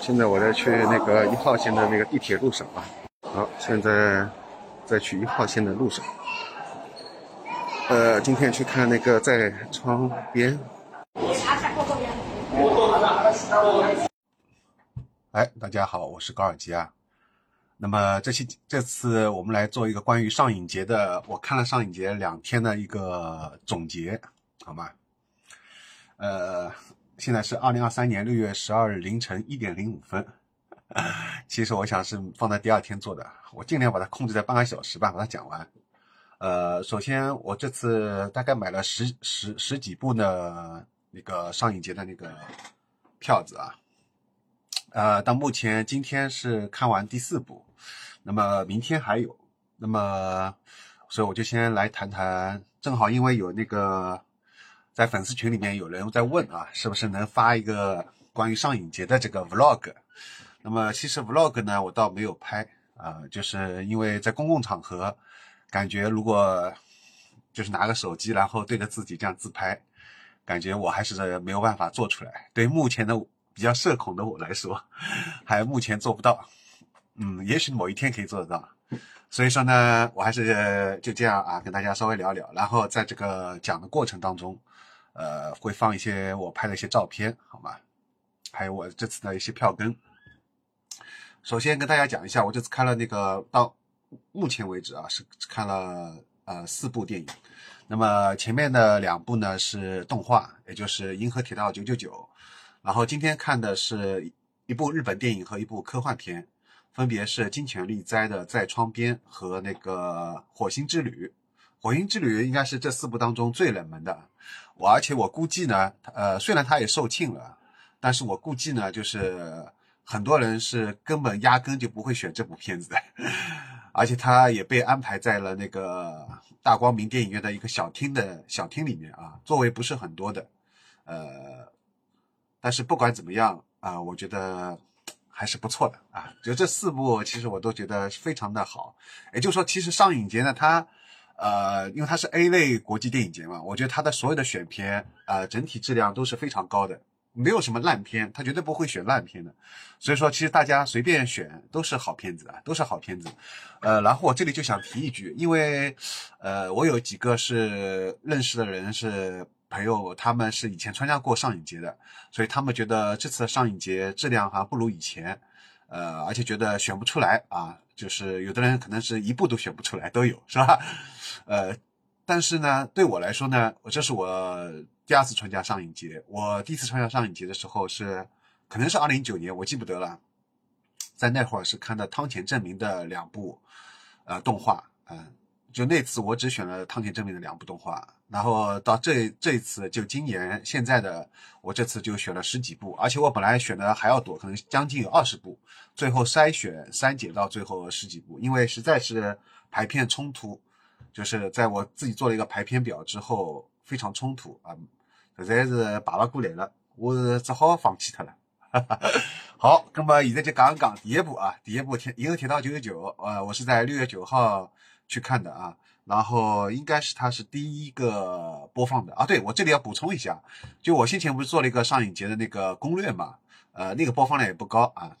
现在我在去那个一号线的那个地铁路上啊。好，现在在去一号线的路上。呃，今天去看那个在窗边。哎，大家好，我是高尔基啊。那么这期这次我们来做一个关于上影节的，我看了上影节两天的一个总结，好吗？呃，现在是二零二三年六月十二日凌晨一点零五分。其实我想是放在第二天做的，我尽量把它控制在半个小时吧，把它讲完。呃，首先我这次大概买了十十十几部的那个上影节的那个票子啊。呃，到目前今天是看完第四部，那么明天还有，那么所以我就先来谈谈，正好因为有那个在粉丝群里面有人在问啊，是不是能发一个关于上影节的这个 vlog？那么其实 vlog 呢，我倒没有拍啊，就是因为在公共场合，感觉如果就是拿个手机然后对着自己这样自拍，感觉我还是没有办法做出来。对目前的。比较社恐的我来说，还目前做不到，嗯，也许某一天可以做得到。所以说呢，我还是就这样啊，跟大家稍微聊聊，然后在这个讲的过程当中，呃，会放一些我拍的一些照片，好吗？还有我这次的一些票根。首先跟大家讲一下，我这次看了那个到目前为止啊，是看了呃四部电影。那么前面的两部呢是动画，也就是《银河铁道九九九》。然后今天看的是一部日本电影和一部科幻片，分别是金泉利哉的《在窗边》和那个《火星之旅》。《火星之旅》应该是这四部当中最冷门的，我而且我估计呢，呃，虽然它也售罄了，但是我估计呢，就是很多人是根本压根就不会选这部片子的，而且它也被安排在了那个大光明电影院的一个小厅的小厅里面啊，座位不是很多的，呃。但是不管怎么样啊，我觉得还是不错的啊。就这四部，其实我都觉得非常的好。也就是说，其实上影节呢，它呃，因为它是 A 类国际电影节嘛，我觉得它的所有的选片啊，整体质量都是非常高的，没有什么烂片，它绝对不会选烂片的。所以说，其实大家随便选都是好片子啊，都是好片子。呃，然后我这里就想提一句，因为呃，我有几个是认识的人是。朋友他们是以前参加过上影节的，所以他们觉得这次的上影节质量好像不如以前，呃，而且觉得选不出来啊，就是有的人可能是一部都选不出来，都有是吧？呃，但是呢，对我来说呢，这是我第二次参加上影节，我第一次参加上影节的时候是可能是二零一九年，我记不得了，在那会儿是看的汤浅证明的两部呃动画，嗯。就那次我只选了汤浅证明的两部动画，然后到这这次就今年现在的我这次就选了十几部，而且我本来选的还要多，可能将近有二十部，最后筛选删减到最后十几部，因为实在是排片冲突，就是在我自己做了一个排片表之后非常冲突啊，实在是爬不过来了，我只好放弃它了。好，那么现在就讲一讲第一部啊，第一部《铁银河铁道九九九》，呃，我是在六月九号。去看的啊，然后应该是它是第一个播放的啊。对我这里要补充一下，就我先前不是做了一个上影节的那个攻略嘛，呃，那个播放量也不高啊，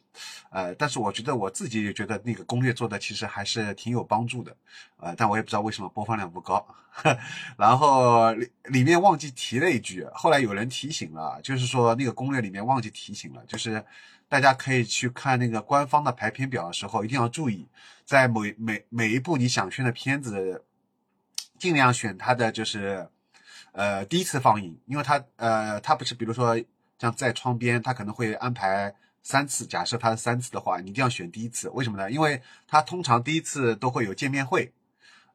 呃，但是我觉得我自己也觉得那个攻略做的其实还是挺有帮助的，呃，但我也不知道为什么播放量不高。然后里里面忘记提了一句，后来有人提醒了，就是说那个攻略里面忘记提醒了，就是。大家可以去看那个官方的排片表的时候，一定要注意，在每每每一部你想选的片子，尽量选它的就是，呃，第一次放映，因为它呃，它不是比如说像在窗边，它可能会安排三次，假设它是三次的话，你一定要选第一次，为什么呢？因为它通常第一次都会有见面会。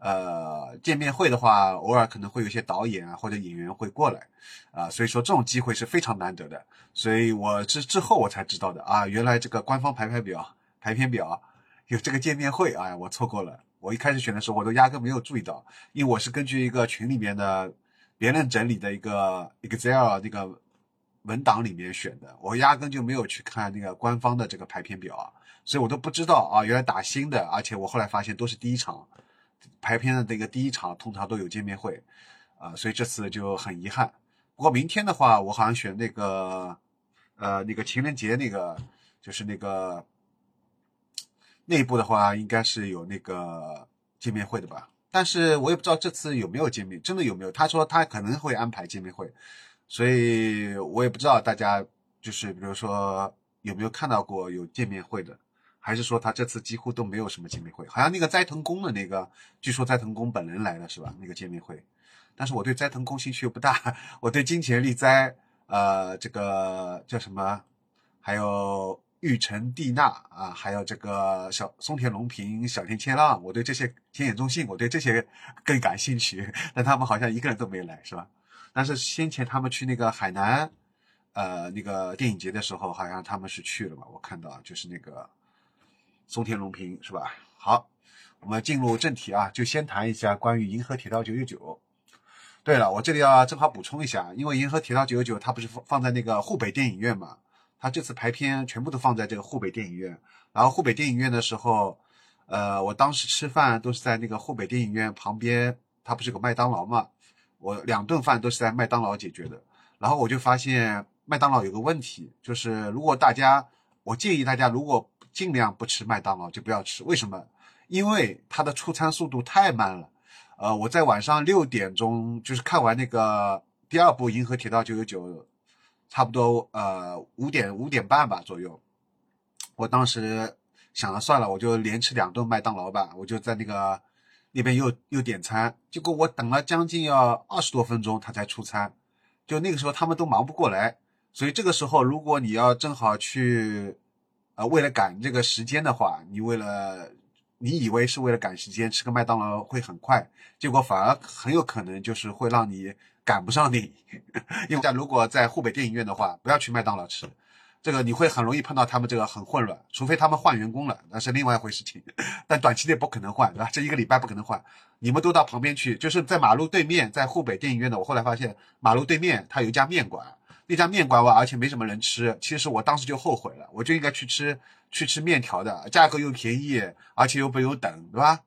呃，见面会的话，偶尔可能会有一些导演啊或者演员会过来，啊，所以说这种机会是非常难得的。所以我之之后我才知道的啊，原来这个官方排排表排片表有这个见面会，哎，我错过了。我一开始选的时候，我都压根没有注意到，因为我是根据一个群里面的别人整理的一个 Excel 那个文档里面选的，我压根就没有去看那个官方的这个排片表啊，所以我都不知道啊，原来打新的，而且我后来发现都是第一场。排片的那个第一场通常都有见面会，啊，所以这次就很遗憾。不过明天的话，我好像选那个，呃，那个情人节那个，就是那个内部的话，应该是有那个见面会的吧？但是我也不知道这次有没有见面，真的有没有？他说他可能会安排见面会，所以我也不知道大家就是比如说有没有看到过有见面会的，还是说他这次几乎都没有什么见面会？好像那个斋藤工的那个，据说斋藤工本人来了是吧？那个见面会，但是我对斋藤工兴趣又不大，我对金钱利哉，呃，这个叫什么，还有。玉成蒂娜啊，还有这个小松田龙平、小田切浪，我对这些田野中信，我对这些更感兴趣。但他们好像一个人都没来，是吧？但是先前他们去那个海南，呃，那个电影节的时候，好像他们是去了嘛？我看到就是那个松田龙平，是吧？好，我们进入正题啊，就先谈一下关于《银河铁道九九九》。对了，我这里要正好补充一下，因为《银河铁道九九九》它不是放放在那个沪北电影院嘛？他这次排片全部都放在这个沪北电影院，然后沪北电影院的时候，呃，我当时吃饭都是在那个沪北电影院旁边，它不是有个麦当劳嘛，我两顿饭都是在麦当劳解决的。然后我就发现麦当劳有个问题，就是如果大家，我建议大家如果尽量不吃麦当劳就不要吃，为什么？因为它的出餐速度太慢了。呃，我在晚上六点钟就是看完那个第二部《银河铁道九九九》。差不多呃五点五点半吧左右，我当时想了算了，我就连吃两顿麦当劳吧。我就在那个那边又又点餐，结果我等了将近要二十多分钟，他才出餐。就那个时候他们都忙不过来，所以这个时候如果你要正好去，呃，为了赶这个时间的话，你为了你以为是为了赶时间吃个麦当劳会很快，结果反而很有可能就是会让你。赶不上电影，因为在如果在沪北电影院的话，不要去麦当劳吃，这个你会很容易碰到他们这个很混乱，除非他们换员工了，那是另外一回事情。但短期内不可能换，对吧？这一个礼拜不可能换。你们都到旁边去，就是在马路对面，在沪北电影院的。我后来发现，马路对面它有一家面馆，那家面馆我而且没什么人吃。其实我当时就后悔了，我就应该去吃去吃面条的，价格又便宜，而且又不用等，对吧？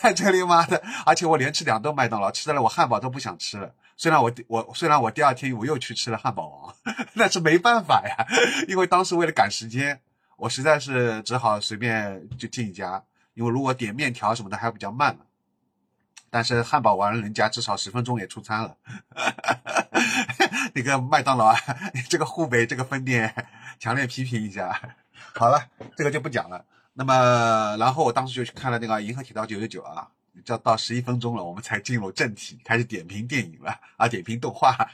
在 这里妈的，而且我连吃两顿麦当劳，吃的了我汉堡都不想吃了。虽然我我虽然我第二天我又去吃了汉堡王，但是没办法呀，因为当时为了赶时间，我实在是只好随便就进一家。因为如果点面条什么的还比较慢嘛，但是汉堡王人家至少十分钟也出餐了。那个麦当劳啊，这个湖北这个分店，强烈批评一下。好了，这个就不讲了。那么，然后我当时就去看了那个《银河铁道九九九》啊，这到十一分钟了，我们才进入正题，开始点评电影了啊，点评动画。《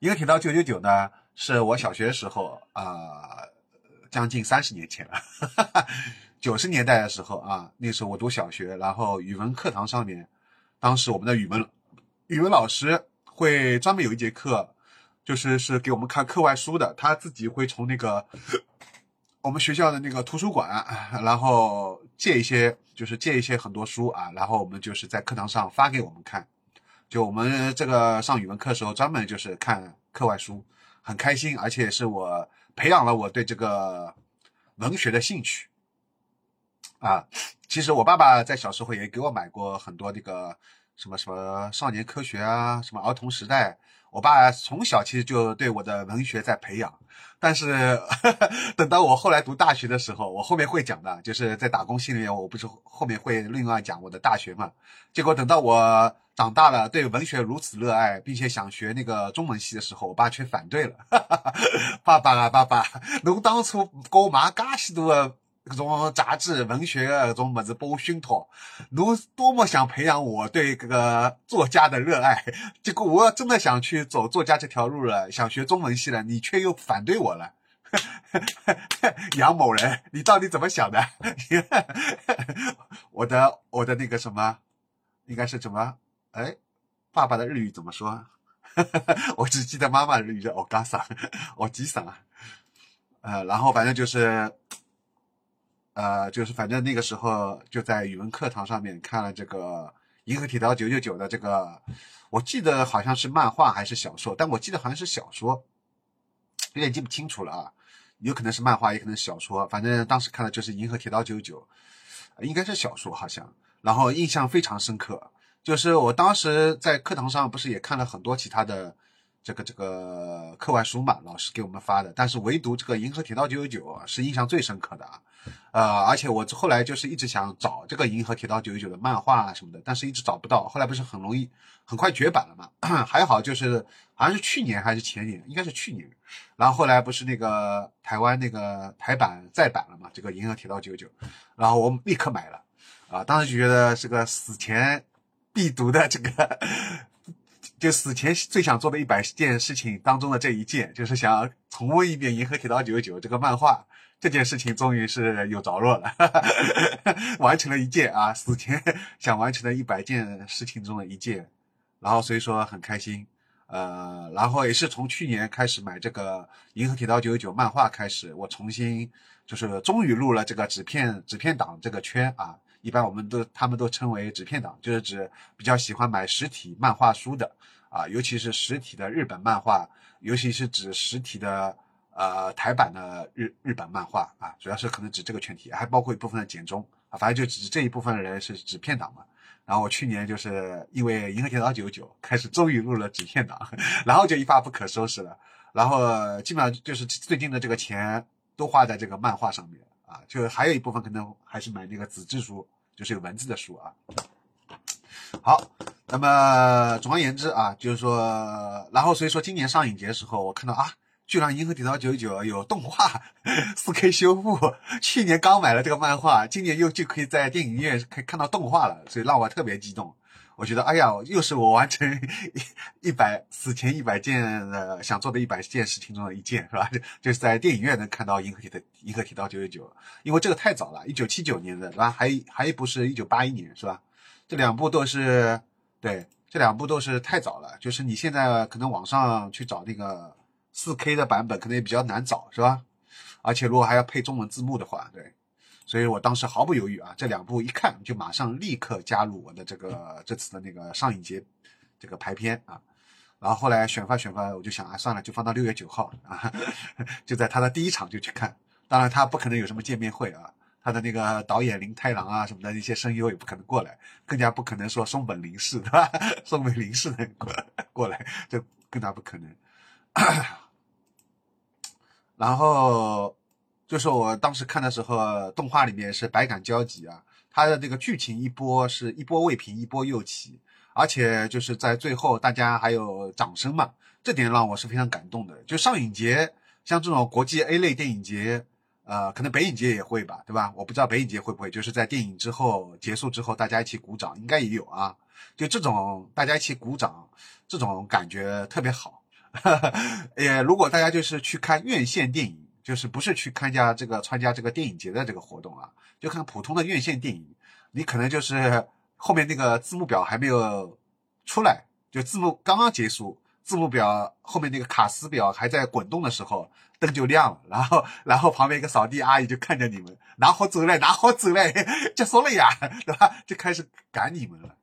银河铁道九九九》呢，是我小学时候啊，将近三十年前了，九十年代的时候啊，那时候我读小学，然后语文课堂上面，当时我们的语文语文老师会专门有一节课，就是是给我们看课外书的，他自己会从那个。我们学校的那个图书馆，然后借一些，就是借一些很多书啊，然后我们就是在课堂上发给我们看。就我们这个上语文课的时候，专门就是看课外书，很开心，而且是我培养了我对这个文学的兴趣。啊，其实我爸爸在小时候也给我买过很多这个什么什么少年科学啊，什么儿童时代。我爸从小其实就对我的文学在培养。但是 等到我后来读大学的时候，我后面会讲的，就是在打工系里面，我不是后面会另外讲我的大学嘛。结果等到我长大了，对文学如此热爱，并且想学那个中文系的时候，我爸却反对了。爸爸啊，爸爸，侬当初给我买噶许多各种杂志、文学各种么子拨我熏陶，侬多么想培养我对这个作家的热爱，结果我真的想去走作家这条路了，想学中文系了，你却又反对我了。杨某人，你到底怎么想的？我的我的那个什么，应该是什么？哎，爸爸的日语怎么说？我只记得妈妈日语叫“我嘎桑”，我吉桑啊。呃，然后反正就是。呃，就是反正那个时候就在语文课堂上面看了这个《银河铁道九九九》的这个，我记得好像是漫画还是小说，但我记得好像是小说，有点记不清楚了啊，有可能是漫画，也可能小说，反正当时看的就是《银河铁道九九》，应该是小说好像，然后印象非常深刻，就是我当时在课堂上不是也看了很多其他的这个这个课外书嘛，老师给我们发的，但是唯独这个《银河铁道999》是印象最深刻的啊，呃，而且我后来就是一直想找这个《银河铁道999》的漫画啊什么的，但是一直找不到，后来不是很容易很快绝版了嘛，还好就是好像是去年还是前年，应该是去年，然后后来不是那个台湾那个台版再版了嘛，这个《银河铁道999》，然后我立刻买了，啊，当时就觉得是个死前必读的这个。就死前最想做的一百件事情当中的这一件，就是想重温一遍《银河铁道九九九》这个漫画。这件事情终于是有着落了，完成了一件啊，死前 想完成的一百件事情中的一件。然后所以说很开心，呃，然后也是从去年开始买这个《银河铁道九九九》漫画开始，我重新就是终于入了这个纸片纸片党这个圈啊。一般我们都他们都称为纸片党，就是指比较喜欢买实体漫画书的啊，尤其是实体的日本漫画，尤其是指实体的呃台版的日日本漫画啊，主要是可能指这个群体，还包括一部分的简中啊，反正就指这一部分的人是纸片党嘛。然后我去年就是因为《银河铁道九九》开始终于入了纸片党，然后就一发不可收拾了，然后基本上就是最近的这个钱都花在这个漫画上面。啊，就还有一部分可能还是买那个纸质书，就是有文字的书啊。好，那么总而言之啊，就是说，然后所以说今年上影节的时候，我看到啊，居然《银河铁道九九》有动画四 K 修复，去年刚买了这个漫画，今年又就可以在电影院可以看到动画了，所以让我特别激动。我觉得，哎呀，又是我完成一一百死前一百件的想做的一百件事情中的一件，是吧？就就是在电影院能看到《银河铁的银河铁道九九九》，因为这个太早了，一九七九年的，是吧？还还一部是一九八一年，是吧？这两部都是对，这两部都是太早了，就是你现在可能网上去找那个四 K 的版本，可能也比较难找，是吧？而且如果还要配中文字幕的话，对。所以我当时毫不犹豫啊，这两部一看就马上立刻加入我的这个这次的那个上影节这个排片啊。然后后来选发选发，我就想啊，算了，就放到六月九号啊，就在他的第一场就去看。当然他不可能有什么见面会啊，他的那个导演林太郎啊什么的那些声优也不可能过来，更加不可能说松本零士 对吧？松本零士能过过来，就更加不可能。然后。就是我当时看的时候，动画里面是百感交集啊，它的这个剧情一波是一波未平一波又起，而且就是在最后大家还有掌声嘛，这点让我是非常感动的。就上影节像这种国际 A 类电影节，呃，可能北影节也会吧，对吧？我不知道北影节会不会，就是在电影之后结束之后大家一起鼓掌，应该也有啊。就这种大家一起鼓掌，这种感觉特别好。也如果大家就是去看院线电影。就是不是去参加这个参加这个电影节的这个活动啊，就看普通的院线电影，你可能就是后面那个字幕表还没有出来，就字幕刚刚结束，字幕表后面那个卡斯表还在滚动的时候，灯就亮了，然后然后旁边一个扫地阿姨就看着你们拿好走嘞，拿好走嘞，结束了呀，对吧？就开始赶你们了，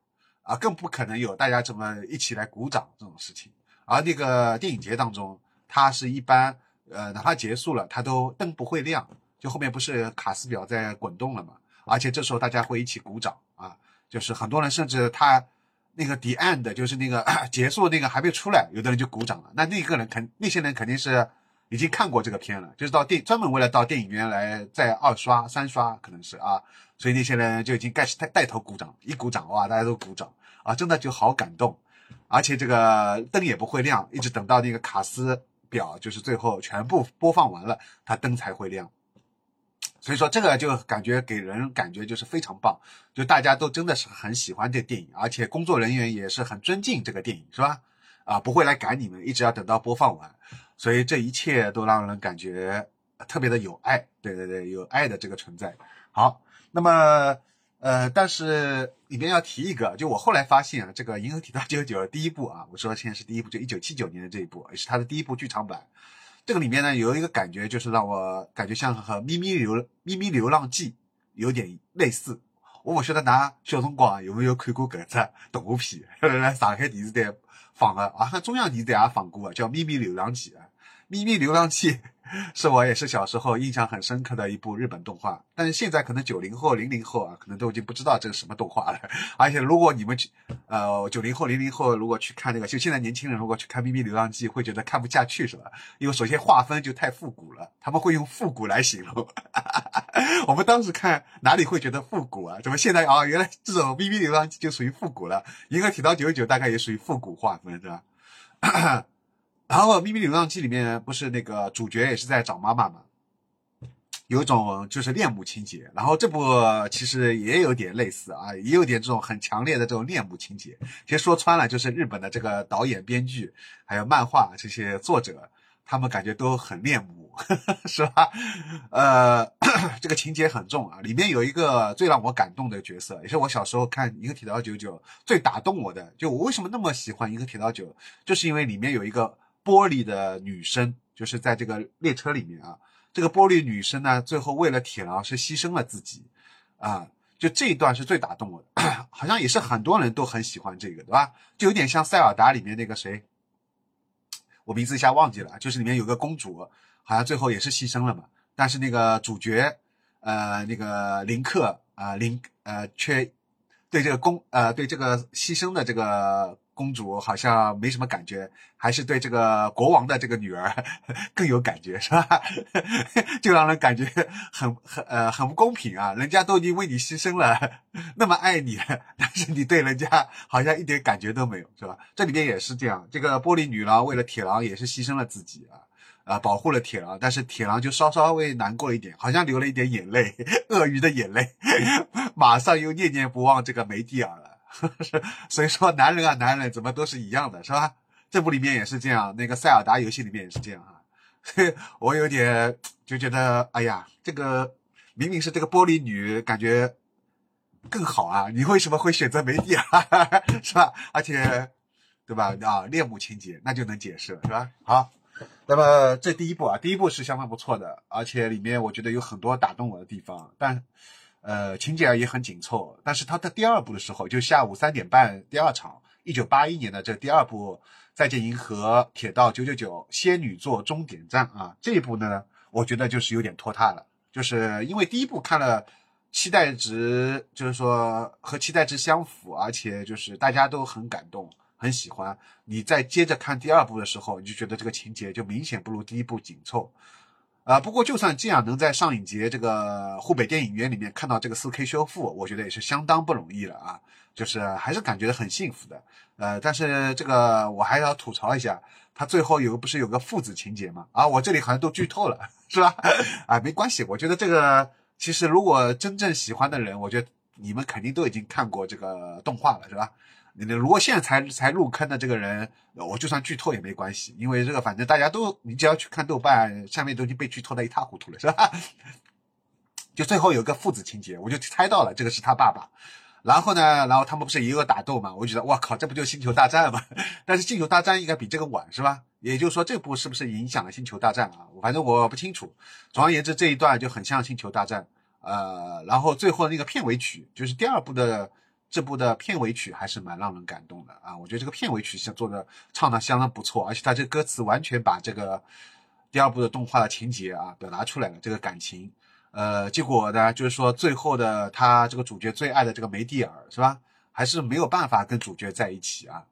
啊，更不可能有大家这么一起来鼓掌这种事情，而那个电影节当中，它是一般。呃，哪怕结束了，它都灯不会亮，就后面不是卡斯表在滚动了嘛？而且这时候大家会一起鼓掌啊，就是很多人甚至他那个 the end 就是那个 结束那个还没出来，有的人就鼓掌了。那那个人肯那些人肯定是已经看过这个片了，就是到电专门为了到电影院来再二刷三刷，可能是啊，所以那些人就已经开始带带头鼓掌，一鼓掌哇，大家都鼓掌啊，真的就好感动，而且这个灯也不会亮，一直等到那个卡斯。表就是最后全部播放完了，它灯才会亮。所以说这个就感觉给人感觉就是非常棒，就大家都真的是很喜欢这电影，而且工作人员也是很尊敬这个电影，是吧？啊，不会来赶你们，一直要等到播放完。所以这一切都让人感觉特别的有爱，对对对，有爱的这个存在。好，那么。呃，但是里面要提一个，就我后来发现啊，这个《银河铁道九九》第一部啊，我说现在是第一部，就一九七九年的这一部，也是它的第一部剧场版。这个里面呢，有一个感觉，就是让我感觉像和《咪咪流咪咪流浪记》有点类似。我不晓得拿小辰光有没有看过搿只动画片？来上海电视台放的，啊，中央电视台也放过，叫《咪咪流浪记》啊，秘密流浪记》是我也是小时候印象很深刻的一部日本动画，但是现在可能九零后、零零后啊，可能都已经不知道这个什么动画了。而且如果你们去，呃，九零后、零零后如果去看这个，就现在年轻人如果去看《秘密流浪记》，会觉得看不下去，是吧？因为首先画风就太复古了，他们会用复古来形容。我们当时看哪里会觉得复古啊？怎么现在啊？原来这种《秘密流浪记》就属于复古了。银河铁道九十九大概也属于复古画风，是吧？然后《秘密流浪记》里面不是那个主角也是在找妈妈吗，有一种就是恋母情节。然后这部其实也有点类似啊，也有点这种很强烈的这种恋母情节。其实说穿了，就是日本的这个导演、编剧还有漫画这些作者，他们感觉都很恋母，是吧？呃，这个情节很重啊。里面有一个最让我感动的角色，也是我小时候看《银河铁道九九》最打动我的。就我为什么那么喜欢《银河铁道九》，就是因为里面有一个。玻璃的女生就是在这个列车里面啊，这个玻璃女生呢，最后为了铁郎是牺牲了自己，啊，就这一段是最打动我的，好像也是很多人都很喜欢这个，对吧？就有点像塞尔达里面那个谁，我名字一下忘记了，就是里面有个公主，好像最后也是牺牲了嘛，但是那个主角，呃，那个林克啊，林呃，却对这个公呃，对这个牺牲的这个。公主好像没什么感觉，还是对这个国王的这个女儿 更有感觉，是吧？就让人感觉很很呃很不公平啊！人家都已经为你牺牲了，那么爱你，但是你对人家好像一点感觉都没有，是吧？这里面也是这样，这个玻璃女郎为了铁狼也是牺牲了自己啊，啊，保护了铁狼，但是铁狼就稍稍微难过了一点，好像流了一点眼泪，鳄鱼的眼泪，马上又念念不忘这个梅蒂尔了。是，所以说男人啊，男人怎么都是一样的，是吧？这部里面也是这样，那个塞尔达游戏里面也是这样啊。我有点就觉得，哎呀，这个明明是这个玻璃女，感觉更好啊，你为什么会选择梅蒂啊？是吧？而且，对吧？啊，恋母情节那就能解释了，是吧？好，那么这第一部啊，第一部是相当不错的，而且里面我觉得有很多打动我的地方，但。呃，情节也很紧凑，但是他的第二部的时候，就下午三点半第二场，一九八一年的这第二部《再见银河铁道九九九仙女座终点站》啊，这一部呢，我觉得就是有点拖沓了，就是因为第一部看了，期待值就是说和期待值相符，而且就是大家都很感动，很喜欢。你再接着看第二部的时候，你就觉得这个情节就明显不如第一部紧凑。啊，不过就算这样，能在上影节这个湖北电影院里面看到这个 4K 修复，我觉得也是相当不容易了啊！就是还是感觉很幸福的。呃，但是这个我还要吐槽一下，他最后有不是有个父子情节嘛？啊，我这里好像都剧透了，是吧？啊，没关系，我觉得这个其实如果真正喜欢的人，我觉得你们肯定都已经看过这个动画了，是吧？你如果现在才才入坑的这个人，我就算剧透也没关系，因为这个反正大家都，你只要去看豆瓣，下面都已经被剧透的一塌糊涂了，是吧？就最后有个父子情节，我就猜到了，这个是他爸爸。然后呢，然后他们不是也有打斗嘛？我觉得，哇靠，这不就星球大战吗？但是星球大战应该比这个晚，是吧？也就是说，这部是不是影响了星球大战啊？反正我不清楚。总而言之，这一段就很像星球大战。呃，然后最后那个片尾曲就是第二部的。这部的片尾曲还是蛮让人感动的啊！我觉得这个片尾曲像做的唱的相当不错，而且他这个歌词完全把这个第二部的动画的情节啊表达出来了，这个感情。呃，结果呢，就是说最后的他这个主角最爱的这个梅蒂尔是吧，还是没有办法跟主角在一起啊。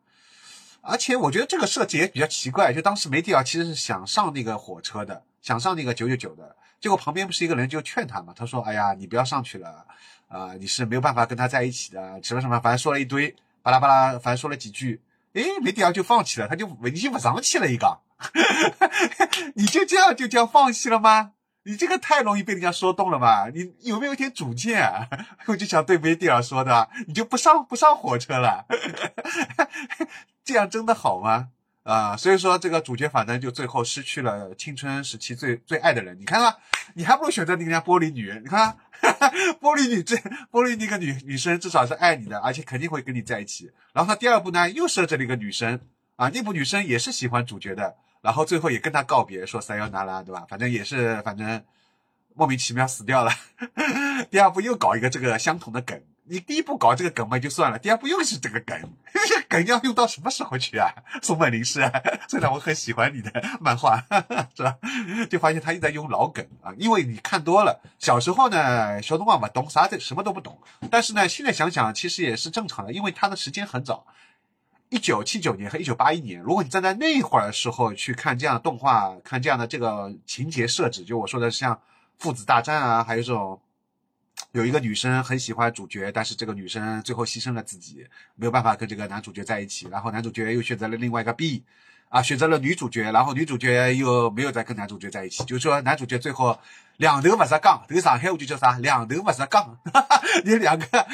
而且我觉得这个设计也比较奇怪，就当时梅蒂尔其实是想上那个火车的，想上那个九九九的，结果旁边不是一个人就劝他嘛，他说：“哎呀，你不要上去了。”啊，你是没有办法跟他在一起的，什么什么，反正说了一堆，巴拉巴拉，反正说了几句，诶，梅迪尔就放弃了，他就已经不上去了一个，你就这样就这样放弃了吗？你这个太容易被人家说动了吧？你有没有一点主见？啊？我就想对梅迪尔说的，你就不上不上火车了，这样真的好吗？啊，所以说这个主角反正就最后失去了青春时期最最爱的人。你看看，你还不如选择那个玻璃女。你看哈哈，玻璃女这玻璃那个女女生至少是爱你的，而且肯定会跟你在一起。然后他第二部呢又设置了一个女生啊，那部女生也是喜欢主角的，然后最后也跟他告别，说三幺拿拉，对吧？反正也是反正莫名其妙死掉了。第二部又搞一个这个相同的梗，你第一步搞这个梗嘛就算了，第二步又是这个梗，梗要用到什么时候去啊？松本零士，虽然我很喜欢你的漫画，是吧？就发现他一直在用老梗啊，因为你看多了，小时候呢小动画嘛懂啥的什么都不懂，但是呢现在想想其实也是正常的，因为他的时间很早，一九七九年和一九八一年，如果你站在那会儿的时候去看这样的动画，看这样的这个情节设置，就我说的像父子大战啊，还有这种。有一个女生很喜欢主角，但是这个女生最后牺牲了自己，没有办法跟这个男主角在一起。然后男主角又选择了另外一个 B，啊，选择了女主角，然后女主角又没有再跟男主角在一起。就是说，男主角最后两头不是杠，这个上海话就叫啥？两头不是杠。你两个，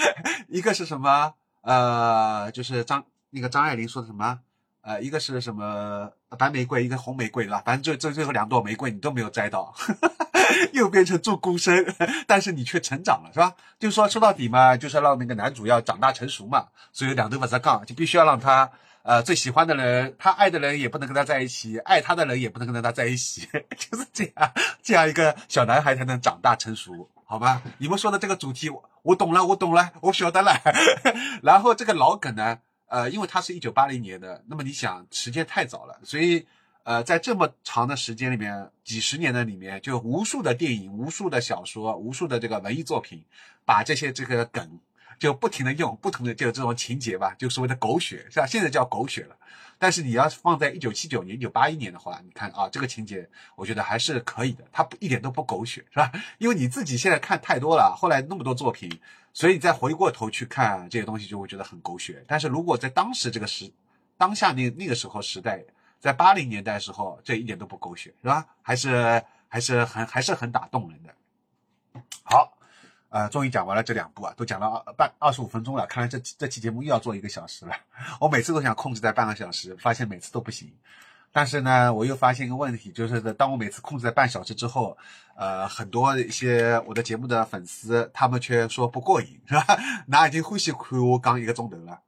一个是什么？呃，就是张那个张爱玲说的什么？呃，一个是什么白玫瑰，一个红玫瑰，对吧？反正最最最后两朵玫瑰你都没有摘到。又变成做孤生，但是你却成长了，是吧？就是说说到底嘛，就是让那个男主要长大成熟嘛，所以两头不是杠，就必须要让他呃最喜欢的人，他爱的人也不能跟他在一起，爱他的人也不能跟他在一起，就是这样，这样一个小男孩才能长大成熟，好吧？你们说的这个主题我懂了，我懂了，我晓得了。然后这个老梗呢，呃，因为他是一九八零年的，那么你想时间太早了，所以。呃，在这么长的时间里面，几十年的里面，就无数的电影、无数的小说、无数的这个文艺作品，把这些这个梗就不停的用，不同的就这种情节吧，就所谓的狗血，是吧？现在叫狗血了。但是你要放在一九七九年、一九八一年的话，你看啊，这个情节，我觉得还是可以的，它不一点都不狗血，是吧？因为你自己现在看太多了，后来那么多作品，所以你再回过头去看这些东西，就会觉得很狗血。但是如果在当时这个时，当下那那个时候时代。在八零年代时候，这一点都不狗血，是吧？还是还是很还是很打动人的。好，呃，终于讲完了这两部啊，都讲了二半二十五分钟了，看来这这期节目又要做一个小时了。我每次都想控制在半个小时，发现每次都不行。但是呢，我又发现一个问题，就是当我每次控制在半小时之后，呃，很多一些我的节目的粉丝，他们却说不过瘾，是吧？那已经欢喜看我讲一个钟头了。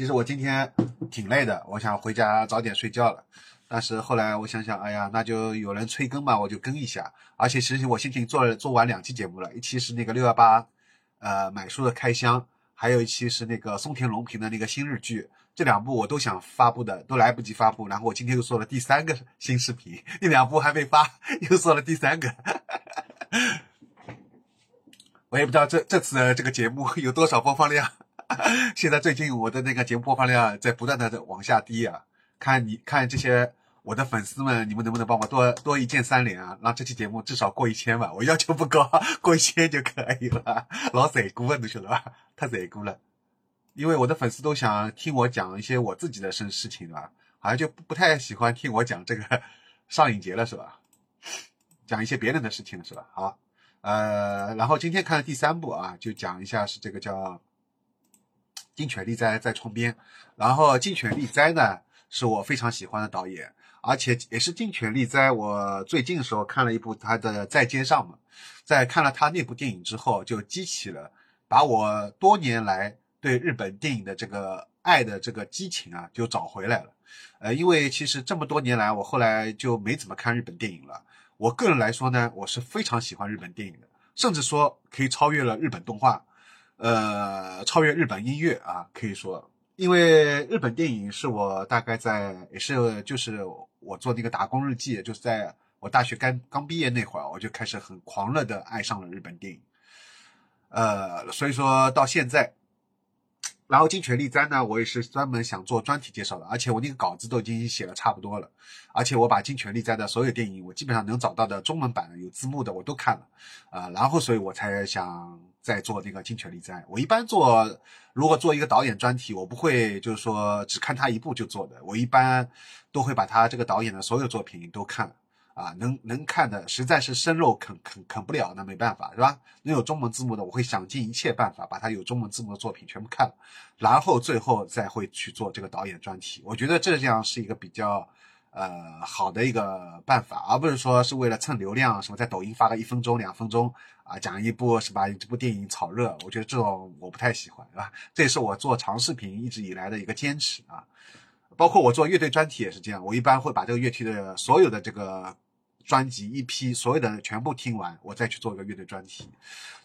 其实我今天挺累的，我想回家早点睡觉了。但是后来我想想，哎呀，那就有人催更嘛，我就更一下。而且其实我心情做做完两期节目了，一期是那个六幺八，呃，买书的开箱，还有一期是那个松田龙平的那个新日剧。这两部我都想发布的，都来不及发布。然后我今天又做了第三个新视频，那两部还没发，又做了第三个。我也不知道这这次这个节目有多少播放量。现在最近我的那个节目播放量在不断的往下低啊，看你看这些我的粉丝们，你们能不能帮我多多一键三连啊，让这期节目至少过一千吧？我要求不高，过一千就可以了。老贼姑了，你晓得吧？太贼姑了，因为我的粉丝都想听我讲一些我自己的事事情，对吧？好像就不太喜欢听我讲这个上影节了，是吧？讲一些别人的事情了，是吧？好，呃，然后今天看的第三部啊，就讲一下是这个叫。金犬利哉在窗边，然后金犬利哉呢是我非常喜欢的导演，而且也是金犬利哉。我最近的时候看了一部他的《在街上》嘛，在看了他那部电影之后，就激起了把我多年来对日本电影的这个爱的这个激情啊，就找回来了。呃，因为其实这么多年来，我后来就没怎么看日本电影了。我个人来说呢，我是非常喜欢日本电影的，甚至说可以超越了日本动画。呃，超越日本音乐啊，可以说，因为日本电影是我大概在也是就是我做那个打工日记，就是在我大学刚刚毕业那会儿，我就开始很狂热的爱上了日本电影。呃，所以说到现在，然后金泉利哉呢，我也是专门想做专题介绍的，而且我那个稿子都已经写了差不多了，而且我把金泉利哉的所有电影，我基本上能找到的中文版有字幕的我都看了，啊，然后所以我才想。在做那个金权利哉，我一般做，如果做一个导演专题，我不会就是说只看他一部就做的，我一般都会把他这个导演的所有作品都看，啊，能能看的，实在是生肉啃啃啃不了，那没办法，是吧？能有中文字幕的，我会想尽一切办法把他有中文字幕的作品全部看了，然后最后再会去做这个导演专题。我觉得这样是一个比较。呃，好的一个办法，而不是说是为了蹭流量，什么在抖音发个一分钟、两分钟啊，讲一部是把这部电影炒热，我觉得这种我不太喜欢，是吧？这也是我做长视频一直以来的一个坚持啊。包括我做乐队专题也是这样，我一般会把这个乐队的所有的这个专辑一批，所有的全部听完，我再去做一个乐队专题。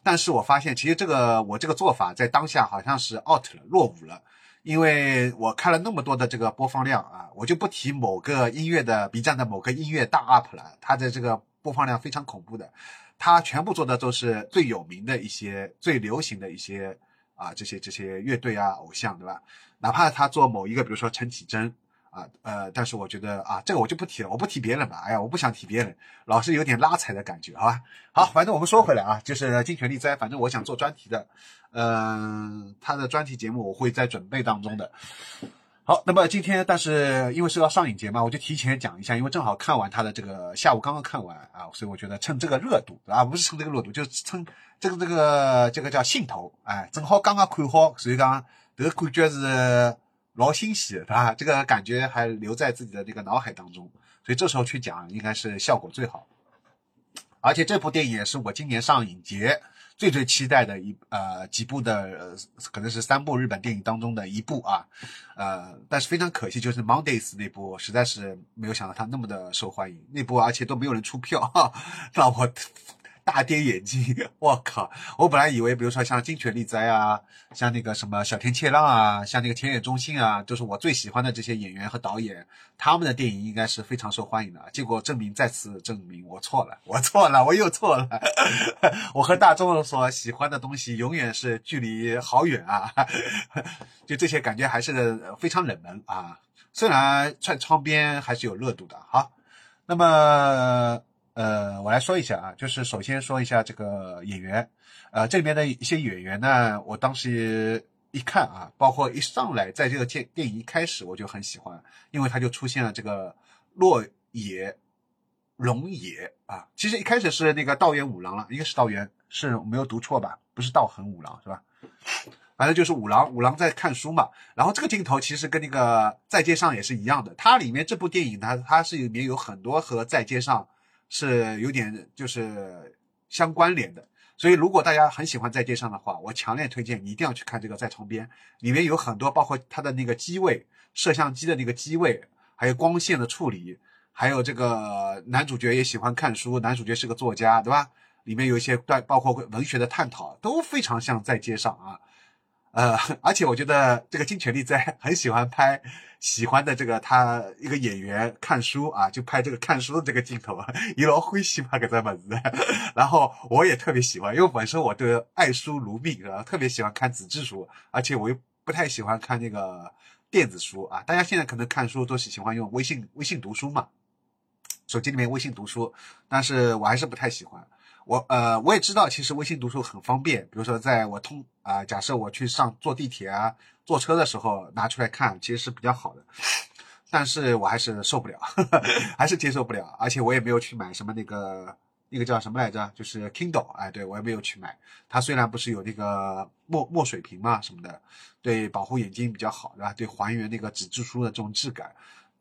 但是我发现，其实这个我这个做法在当下好像是 out 了，落伍了，因为我看了那么多的这个播放量啊，我就不提某个音乐的 B 站的某个音乐大 UP 了，它的这个播放量非常恐怖的，他全部做的都是最有名的一些、最流行的一些啊这些这些乐队啊偶像，对吧？哪怕他做某一个，比如说陈绮贞。啊，呃，但是我觉得啊，这个我就不提了，我不提别人吧。哎呀，我不想提别人，老是有点拉踩的感觉，好吧？好，反正我们说回来啊，就是尽全力在，反正我想做专题的，嗯，他的专题节目我会在准备当中的。好，那么今天，但是因为是要上影节嘛，我就提前讲一下，因为正好看完他的这个下午刚刚看完啊，所以我觉得趁这个热度啊，不是趁这个热度，就是趁这个这个这个叫兴头，哎，正好刚刚看好，所以讲这个感觉是。老欣喜，对吧？这个感觉还留在自己的这个脑海当中，所以这时候去讲，应该是效果最好。而且这部电影也是我今年上影节最最期待的一呃几部的，可能是三部日本电影当中的一部啊。呃，但是非常可惜，就是 Mondays 那部实在是没有想到它那么的受欢迎，那部而且都没有人出票，让我。大跌眼镜，我靠！我本来以为，比如说像金泉利哉啊，像那个什么小田切让啊，像那个田野中心啊，就是我最喜欢的这些演员和导演，他们的电影应该是非常受欢迎的。结果证明，再次证明我错了，我错了，我又错了。我和大众所喜欢的东西永远是距离好远啊！就这些感觉还是非常冷门啊。虽然串窗边还是有热度的。好，那么。呃，我来说一下啊，就是首先说一下这个演员，呃，这里面的一些演员呢，我当时一看啊，包括一上来在这个电电影一开始我就很喜欢，因为他就出现了这个落野龙野啊，其实一开始是那个道元五郎了，应该是道元，是没有读错吧？不是道恒五郎是吧？反正就是五郎，五郎在看书嘛。然后这个镜头其实跟那个在街上也是一样的，它里面这部电影呢它是里面有很多和在街上。是有点就是相关联的，所以如果大家很喜欢在街上的话，我强烈推荐你一定要去看这个在窗边，里面有很多包括它的那个机位、摄像机的那个机位，还有光线的处理，还有这个男主角也喜欢看书，男主角是个作家，对吧？里面有一些段，包括文学的探讨，都非常像在街上啊。呃，而且我觉得这个金泉利在 很喜欢拍喜欢的这个他一个演员看书啊，就拍这个看书的这个镜头，一老欢喜嘛，个这么子。然后我也特别喜欢，因为本身我对爱书如命，然后？特别喜欢看纸质书，而且我又不太喜欢看那个电子书啊。大家现在可能看书都是喜欢用微信微信读书嘛，手机里面微信读书，但是我还是不太喜欢。我呃，我也知道，其实微信读书很方便。比如说，在我通啊，假设我去上坐地铁啊、坐车的时候拿出来看，其实是比较好的。但是我还是受不了，还是接受不了。而且我也没有去买什么那个那个叫什么来着，就是 Kindle。哎，对我也没有去买。它虽然不是有那个墨墨水屏嘛什么的，对保护眼睛比较好，对吧？对还原那个纸质书的这种质感。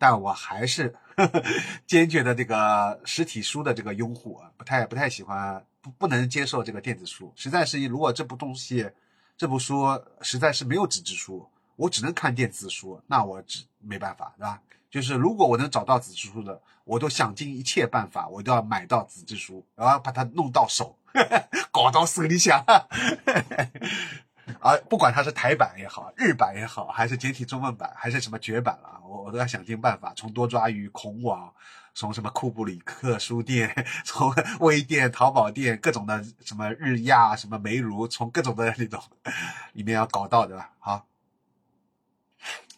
但我还是 坚决的这个实体书的这个拥护啊，不太不太喜欢，不不能接受这个电子书。实在是，如果这部东西，这部书实在是没有纸质书，我只能看电子书，那我只没办法，对吧？就是如果我能找到纸质书的，我都想尽一切办法，我都要买到纸质书，然后把它弄到手，搞到手里想。啊，不管它是台版也好，日版也好，还是简体中文版，还是什么绝版了，我我都要想尽办法，从多抓鱼、孔网，从什么库布里克书店，从微店、淘宝店，各种的什么日亚、什么梅如，从各种的那种里面要搞到，对吧？好，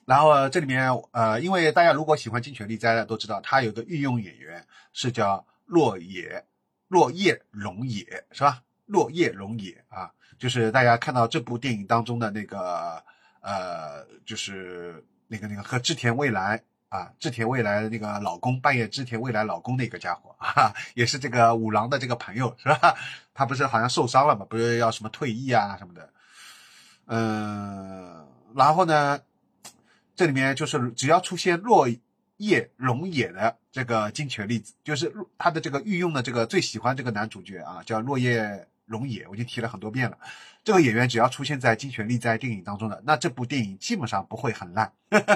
然后这里面呃，因为大家如果喜欢金泉利哉的都知道，他有个御用演员是叫落野落叶龙野，是吧？落叶龙野啊。就是大家看到这部电影当中的那个，呃，就是那个那个和织田未来啊，织田未来那个老公扮演织田未来老公那个家伙啊，也是这个五郎的这个朋友是吧？他不是好像受伤了嘛，不是要什么退役啊什么的，嗯，然后呢，这里面就是只要出现落叶龙野的这个金泉粒子，就是他的这个御用的这个最喜欢这个男主角啊，叫落叶。龙野，我已经提了很多遍了。这个演员只要出现在《金泉力在》电影当中的，那这部电影基本上不会很烂。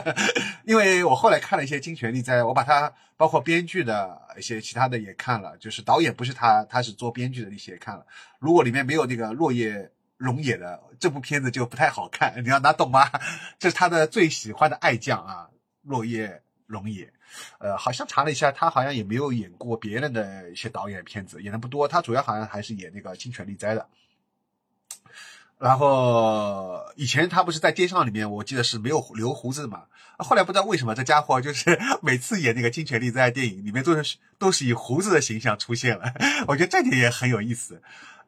因为我后来看了一些《金泉力在》，我把它包括编剧的一些其他的也看了，就是导演不是他，他是做编剧的那些也看了。如果里面没有那个落叶龙野的这部片子就不太好看，你要拿懂吗？这是他的最喜欢的爱将啊，落叶龙野。呃，好像查了一下，他好像也没有演过别人的一些导演片子，演的不多。他主要好像还是演那个《金权力在》的。然后以前他不是在街上里面，我记得是没有留胡子的嘛。后来不知道为什么这家伙就是 每次演那个《金权力在》电影里面都是都是以胡子的形象出现了，我觉得这点也很有意思。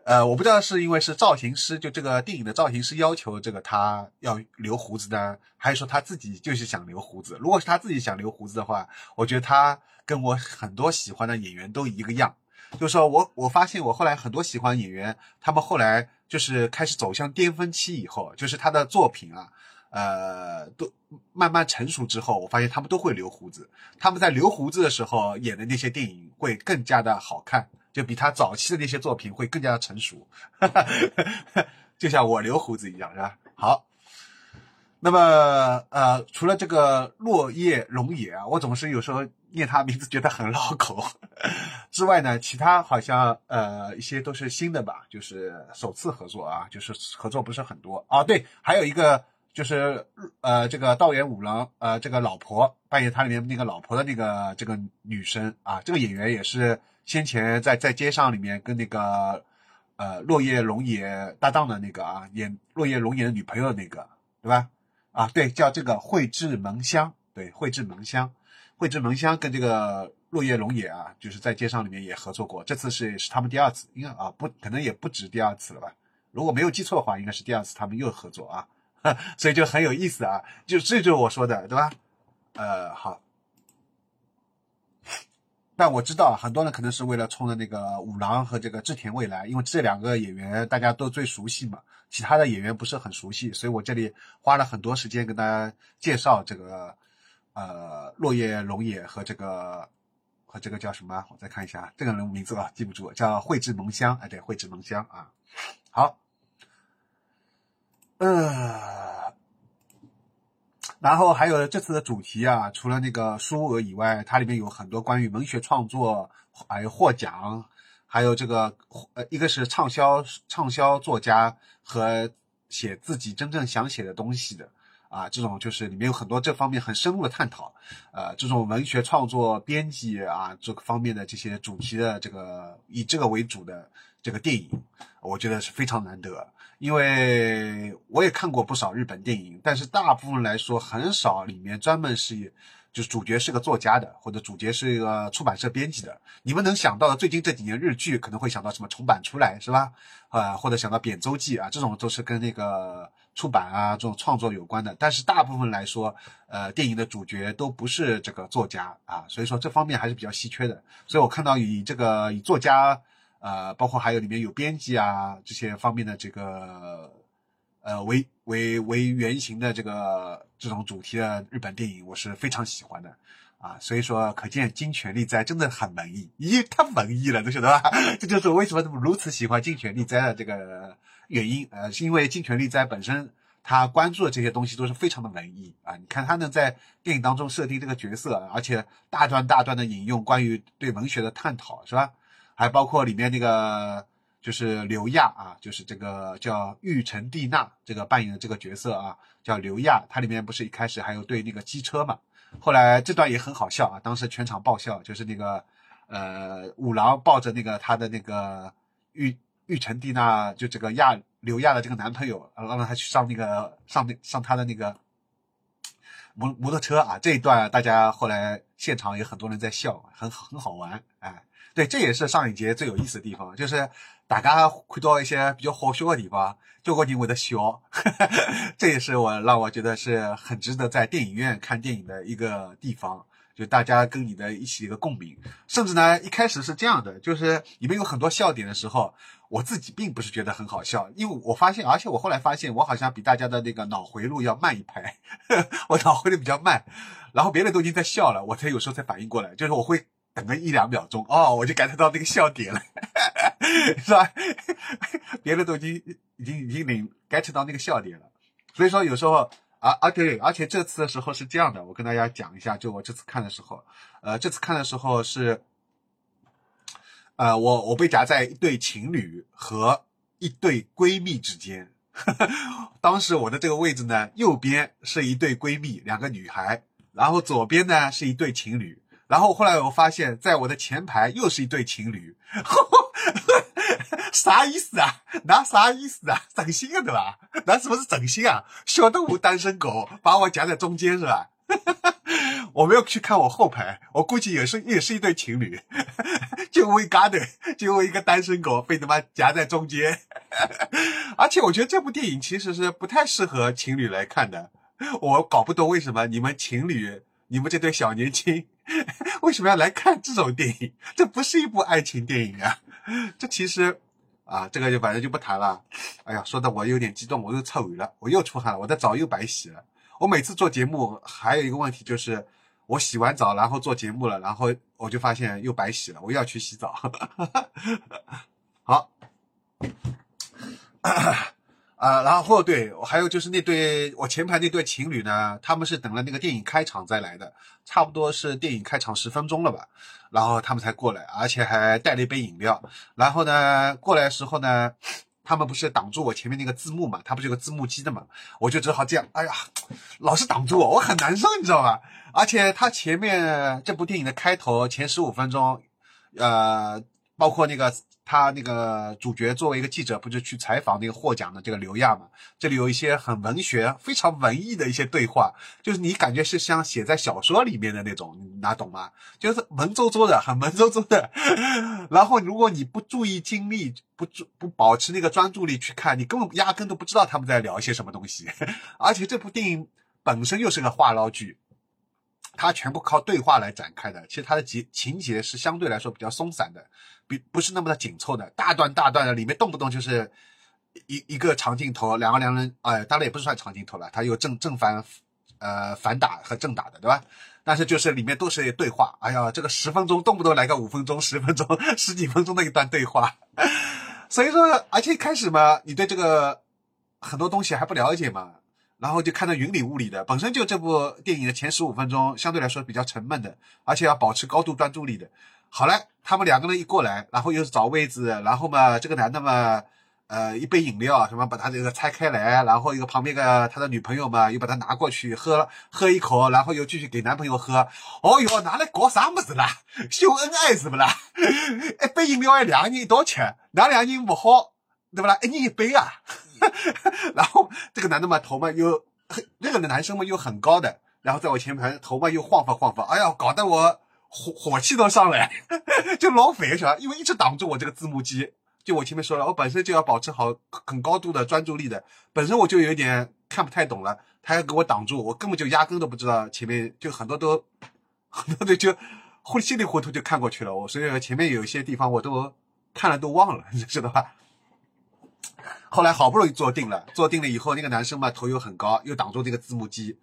呃，我不知道是因为是造型师，就这个电影的造型师要求这个他要留胡子呢，还是说他自己就是想留胡子？如果是他自己想留胡子的话，我觉得他跟我很多喜欢的演员都一个样。就是说我我发现我后来很多喜欢演员，他们后来就是开始走向巅峰期以后，就是他的作品啊，呃，都慢慢成熟之后，我发现他们都会留胡子。他们在留胡子的时候演的那些电影会更加的好看，就比他早期的那些作品会更加的成熟，就像我留胡子一样，是吧？好。那么，呃，除了这个落叶龙也啊，我总是有时候念他名字觉得很绕口之外呢，其他好像呃一些都是新的吧，就是首次合作啊，就是合作不是很多啊。对，还有一个就是呃这个道元五郎呃这个老婆扮演他里面那个老婆的那个这个女生啊，这个演员也是先前在在街上里面跟那个呃落叶龙也搭档的那个啊，演落叶龙也的女朋友的那个，对吧？啊，对，叫这个绘制萌香，对，绘制萌香，绘制萌香跟这个落叶龙也啊，就是在街上里面也合作过，这次是是他们第二次，应该啊不可能也不止第二次了吧？如果没有记错的话，应该是第二次他们又合作啊，所以就很有意思啊，就这就是我说的，对吧？呃，好。但我知道很多人可能是为了冲着那个五郎和这个织田未来，因为这两个演员大家都最熟悉嘛，其他的演员不是很熟悉，所以我这里花了很多时间跟大家介绍这个呃落叶龙也和这个和这个叫什么？我再看一下这个人名字啊，记不住，叫绘制萌香，哎，对，绘制萌香啊，好，呃。然后还有这次的主题啊，除了那个书额以外，它里面有很多关于文学创作，还有获奖，还有这个呃，一个是畅销畅销作家和写自己真正想写的东西的啊，这种就是里面有很多这方面很深入的探讨，呃，这种文学创作编辑啊这个方面的这些主题的这个以这个为主的这个电影，我觉得是非常难得。因为我也看过不少日本电影，但是大部分来说很少里面专门是，就是主角是个作家的，或者主角是一个出版社编辑的。你们能想到的最近这几年日剧可能会想到什么重版出来是吧？啊，或者想到扁舟记啊，这种都是跟那个出版啊这种创作有关的。但是大部分来说，呃，电影的主角都不是这个作家啊，所以说这方面还是比较稀缺的。所以我看到以这个以作家。呃，包括还有里面有编辑啊这些方面的这个，呃为为为原型的这个这种主题的日本电影，我是非常喜欢的啊。所以说，可见金权力在真的很文艺，咦，太文艺了，都晓得吧？这就是为什么如此喜欢金权力在的这个原因。呃，是因为金权力在本身他关注的这些东西都是非常的文艺啊。你看他能在电影当中设定这个角色，而且大段大段的引用关于对文学的探讨，是吧？还包括里面那个就是刘亚啊，就是这个叫玉成蒂娜这个扮演的这个角色啊，叫刘亚。它里面不是一开始还有对那个机车嘛？后来这段也很好笑啊，当时全场爆笑，就是那个呃五郎抱着那个他的那个玉玉成蒂娜，就这个亚刘亚的这个男朋友，让让他去上那个上那上他的那个摩摩托车啊。这一段大家后来现场有很多人在笑，很很好玩，哎。对，这也是上一节最有意思的地方，就是大家看到一些比较好笑的地方，交关人会的笑，这也是我让我觉得是很值得在电影院看电影的一个地方，就大家跟你的一起一个共鸣。甚至呢，一开始是这样的，就是里面有很多笑点的时候，我自己并不是觉得很好笑，因为我发现，而且我后来发现，我好像比大家的那个脑回路要慢一拍，我脑回路比较慢，然后别人都已经在笑了，我才有时候才反应过来，就是我会。等个一两秒钟哦，我就感受到那个笑点了，是吧？别人都已经已经已经领 get 到那个笑点了。所以说有时候啊啊对，而且这次的时候是这样的，我跟大家讲一下，就我这次看的时候，呃，这次看的时候是，呃，我我被夹在一对情侣和一对闺蜜之间。当时我的这个位置呢，右边是一对闺蜜，两个女孩，然后左边呢是一对情侣，然后后来我发现，在我的前排又是一对情侣，啥意思啊？那啥意思啊？整心啊，对吧？那是不是整心啊？小动物单身狗把我夹在中间是吧？我没有去看我后排，我估计也是也是一对情侣，就我一嘎的，就我一个单身狗被他妈夹在中间。而且我觉得这部电影其实是不太适合情侣来看的。我搞不懂为什么你们情侣，你们这对小年轻为什么要来看这种电影？这不是一部爱情电影啊！这其实啊，这个就反正就不谈了。哎呀，说的我有点激动，我又臭鱼了，我又出汗了，我的澡又白洗了。我每次做节目还有一个问题就是，我洗完澡然后做节目了，然后我就发现又白洗了，我又要去洗澡。好。啊，然后对，还有就是那对我前排那对情侣呢，他们是等了那个电影开场再来的，差不多是电影开场十分钟了吧，然后他们才过来，而且还带了一杯饮料。然后呢，过来的时候呢，他们不是挡住我前面那个字幕嘛，他不是有个字幕机的嘛，我就只好这样，哎呀，老是挡住我，我很难受，你知道吧？而且他前面这部电影的开头前十五分钟，呃，包括那个。他那个主角作为一个记者，不就去采访那个获奖的这个刘亚嘛？这里有一些很文学、非常文艺的一些对话，就是你感觉是像写在小说里面的那种，你哪懂吗？就是文绉绉的，很文绉绉的。然后如果你不注意精力，不注不保持那个专注力去看，你根本压根都不知道他们在聊一些什么东西。而且这部电影本身又是个话唠剧。它全部靠对话来展开的，其实它的节情节是相对来说比较松散的，不是那么的紧凑的，大段大段的，里面动不动就是一一个长镜头，两个两人，哎，当然也不是算长镜头了，它有正正反，呃，反打和正打的，对吧？但是就是里面都是对话，哎呀，这个十分钟动不动来个五分钟、十分钟、十几分钟的一段对话，所以说，而且一开始嘛，你对这个很多东西还不了解嘛。然后就看到云里雾里的，本身就这部电影的前十五分钟相对来说比较沉闷的，而且要保持高度专注力的。好了，他们两个人一过来，然后又是找位置，然后嘛，这个男的嘛，呃，一杯饮料什么把他这个拆开来，然后一个旁边个他的女朋友嘛，又把他拿过去喝 喝一口，然后又继续给男朋友喝。哦哟，拿来搞啥么子啦？秀恩爱是不啦？一杯饮料要两个人一道吃，哪两个人不好，对不啦？一人一杯啊。然后这个男的嘛，头嘛又那个男生嘛又很高的，然后在我前排，头嘛又晃发晃发，哎呀，搞得我火火气都上来，就老肥是吧？因为一直挡住我这个字幕机，就我前面说了，我本身就要保持好很高度的专注力的，本身我就有点看不太懂了，他要给我挡住，我根本就压根都不知道前面就很多都 很多的就糊稀里糊涂就看过去了，我所以前面有一些地方我都看了都忘了，你知道吧？后来好不容易坐定了，坐定了以后，那个男生嘛头又很高，又挡住那个字幕机，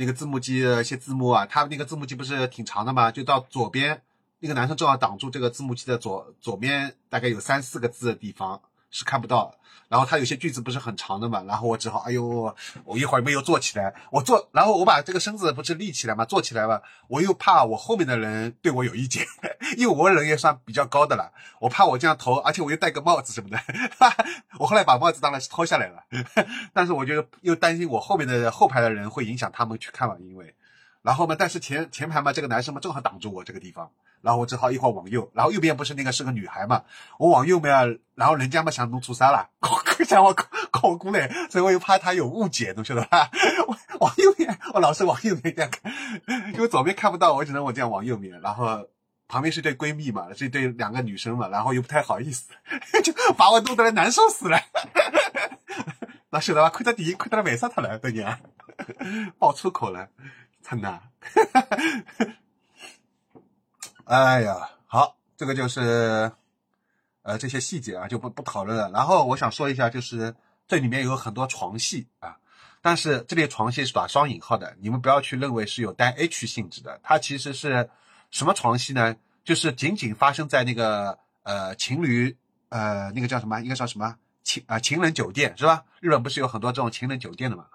那个字幕机的一些字幕啊，他那个字幕机不是挺长的吗？就到左边，那个男生正好挡住这个字幕机的左左边，大概有三四个字的地方。是看不到，然后他有些句子不是很长的嘛，然后我只好，哎呦，我一会儿没有坐起来，我坐，然后我把这个身子不是立起来嘛，坐起来嘛，我又怕我后面的人对我有意见，因为我人也算比较高的了，我怕我这样头，而且我又戴个帽子什么的，哈 哈我后来把帽子当然是脱下来了，但是我就又担心我后面的后排的人会影响他们去看嘛，因为，然后嘛，但是前前排嘛，这个男生嘛正好挡住我这个地方。然后我只好一会儿往右，然后右边不是那个是个女孩嘛，我往右面，然后人家嘛想弄出啥了，想我靠过来，所以我又怕他有误解，懂晓得吧？我往右边，我老是往右边这样看，因为左边看不到，我只能我这样往右面，然后旁边是对闺蜜嘛，是对两个女生嘛，然后又不太好意思，就把我弄得来难受死了。那晓得吧？看到电影看到了为啥他了，对娘，爆粗口了，真的。哎呀，好，这个就是，呃，这些细节啊，就不不讨论了。然后我想说一下，就是这里面有很多床戏啊，但是这里床戏是打双引号的，你们不要去认为是有带 H 性质的，它其实是什么床戏呢？就是仅仅发生在那个呃情侣呃那个叫什么，应该叫什么情啊情人酒店是吧？日本不是有很多这种情人酒店的嘛？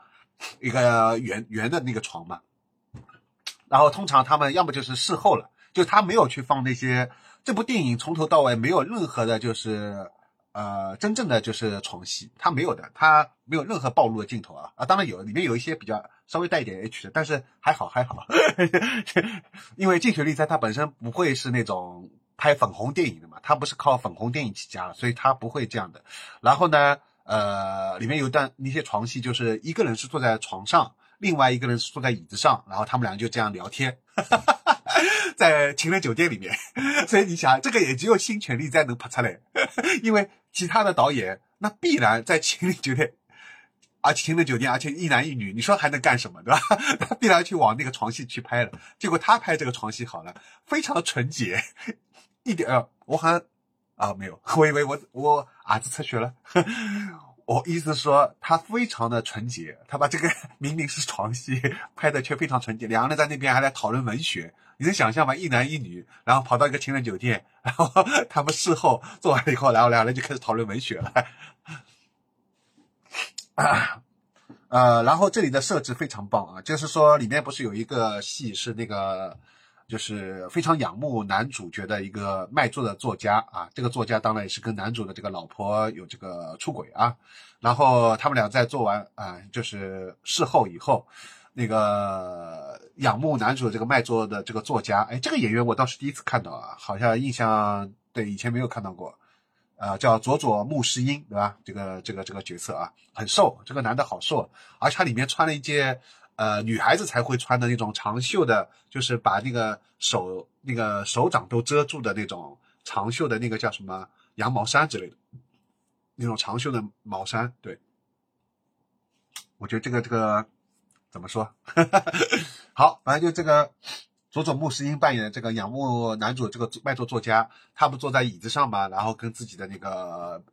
一个圆圆的那个床嘛。然后通常他们要么就是事后了，就他没有去放那些。这部电影从头到尾没有任何的，就是呃真正的就是床戏，他没有的，他没有任何暴露的镜头啊啊！当然有，里面有一些比较稍微带一点 H 的，但是还好还好，因为金雪丽在她本身不会是那种拍粉红电影的嘛，她不是靠粉红电影起家，所以她不会这样的。然后呢，呃，里面有一段那些床戏，就是一个人是坐在床上，另外一个人是坐在椅子上，然后他们俩就这样聊天。哈哈哈 在情人酒店里面，所以你想，这个也只有新权力在能拍出来，因为其他的导演那必然在情人酒店，而且情人酒店，而且一男一女，你说还能干什么，对吧？他必然去往那个床戏去拍了。结果他拍这个床戏好了，非常的纯洁，一点呃，我好像啊没有，我以为我我儿子出血了。我意思说，他非常的纯洁，他把这个明明是床戏拍的却非常纯洁。两个人在那边还在讨论文学，你能想象吗？一男一女，然后跑到一个情人酒店，然后 他们事后做完以后，然后两人就开始讨论文学了。啊，呃，然后这里的设置非常棒啊，就是说里面不是有一个戏是那个。就是非常仰慕男主角的一个卖座的作家啊，这个作家当然也是跟男主的这个老婆有这个出轨啊，然后他们俩在做完啊，就是事后以后，那个仰慕男主这个卖座的这个作家，哎，这个演员我倒是第一次看到啊，好像印象对以前没有看到过，啊，叫佐佐木诗音对吧？这个这个这个角色啊，很瘦，这个男的好瘦，而且他里面穿了一件。呃，女孩子才会穿的那种长袖的，就是把那个手、那个手掌都遮住的那种长袖的那个叫什么羊毛衫之类的，那种长袖的毛衫。对，我觉得这个这个怎么说？好，反正就这个佐佐木石英扮演的这个仰慕男主这个卖座作家，他不坐在椅子上嘛，然后跟自己的那个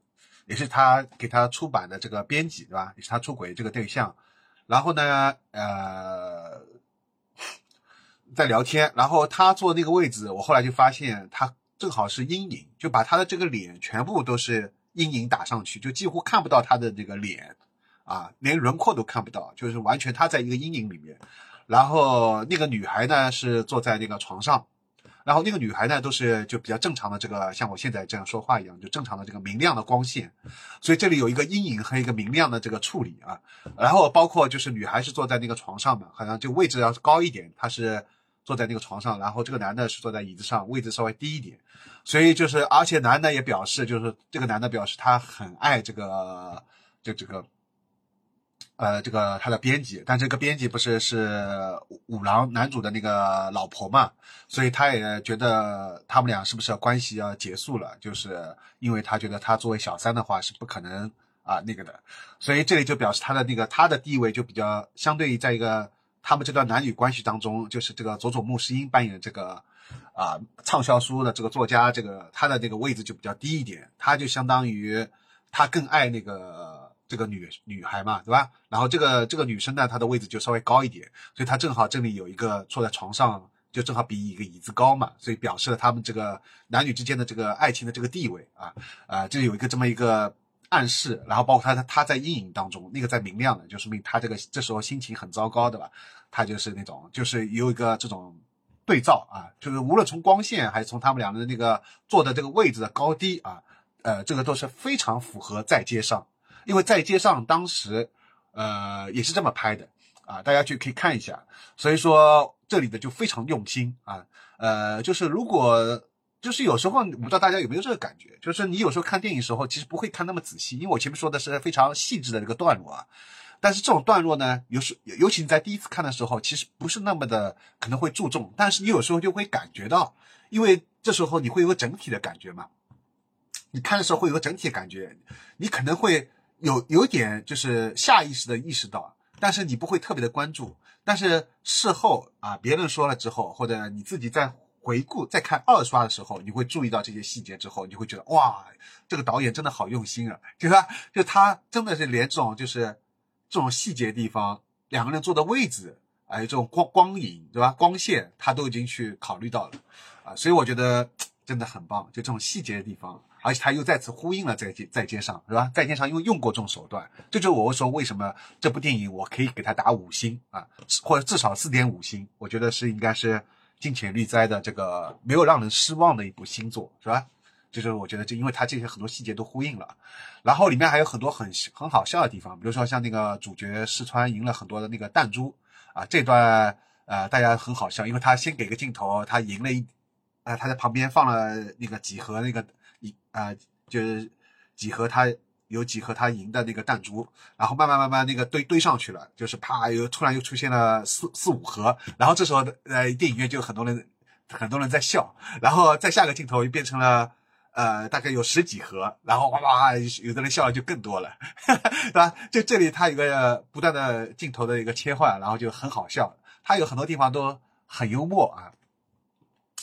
也是他给他出版的这个编辑对吧？也是他出轨这个对象。然后呢，呃，在聊天，然后他坐那个位置，我后来就发现他正好是阴影，就把他的这个脸全部都是阴影打上去，就几乎看不到他的这个脸，啊，连轮廓都看不到，就是完全他在一个阴影里面。然后那个女孩呢是坐在那个床上。然后那个女孩呢，都是就比较正常的这个，像我现在这样说话一样，就正常的这个明亮的光线，所以这里有一个阴影和一个明亮的这个处理啊。然后包括就是女孩是坐在那个床上嘛，好像就位置要高一点，她是坐在那个床上，然后这个男的是坐在椅子上，位置稍微低一点。所以就是而且男的也表示，就是这个男的表示他很爱这个，就这个。呃，这个他的编辑，但这个编辑不是是五郎男主的那个老婆嘛，所以他也觉得他们俩是不是关系要结束了？就是因为他觉得他作为小三的话是不可能啊那个的，所以这里就表示他的那个他的地位就比较相对于在一个他们这段男女关系当中，就是这个佐佐木诗音扮演的这个啊畅销书的这个作家，这个他的这个位置就比较低一点，他就相当于他更爱那个。这个女女孩嘛，对吧？然后这个这个女生呢，她的位置就稍微高一点，所以她正好这里有一个坐在床上，就正好比一个椅子高嘛，所以表示了他们这个男女之间的这个爱情的这个地位啊啊，就有一个这么一个暗示。然后包括她她在阴影当中，那个在明亮的，就说明她这个这时候心情很糟糕对吧？他就是那种就是有一个这种对照啊，就是无论从光线还是从他们两个人那个坐的这个位置的高低啊，呃，这个都是非常符合在街上。因为在街上当时，呃，也是这么拍的啊，大家去可以看一下。所以说这里的就非常用心啊，呃，就是如果就是有时候我不知道大家有没有这个感觉，就是你有时候看电影时候其实不会看那么仔细，因为我前面说的是非常细致的这个段落啊。但是这种段落呢，有时尤其你在第一次看的时候，其实不是那么的可能会注重，但是你有时候就会感觉到，因为这时候你会有个整体的感觉嘛，你看的时候会有个整体的感觉，你可能会。有有点就是下意识的意识到，但是你不会特别的关注。但是事后啊，别人说了之后，或者你自己在回顾、再看二刷的时候，你会注意到这些细节之后，你会觉得哇，这个导演真的好用心啊，对吧？就他真的是连这种就是这种细节地方，两个人坐的位置，还有这种光光影，对吧？光线他都已经去考虑到了啊，所以我觉得。真的很棒，就这种细节的地方，而且他又再次呼应了在街在街上，是吧？在街上用用过这种手段，这就是我说为什么这部电影我可以给他打五星啊，或者至少四点五星，我觉得是应该是金钱绿灾的这个没有让人失望的一部新作，是吧？就是我觉得这因为他这些很多细节都呼应了，然后里面还有很多很很好笑的地方，比如说像那个主角四川赢了很多的那个弹珠啊，这段呃大家很好笑，因为他先给个镜头，他赢了一。啊，他在旁边放了那个几盒那个一啊，就是几盒他有几盒他赢的那个弹珠，然后慢慢慢慢那个堆堆上去了，就是啪又突然又出现了四四五盒，然后这时候呃电影院就很多人很多人在笑，然后再下个镜头又变成了呃大概有十几盒，然后哇哇有的人笑的就更多了，对吧？就这里他有个不断的镜头的一个切换，然后就很好笑，他有很多地方都很幽默啊。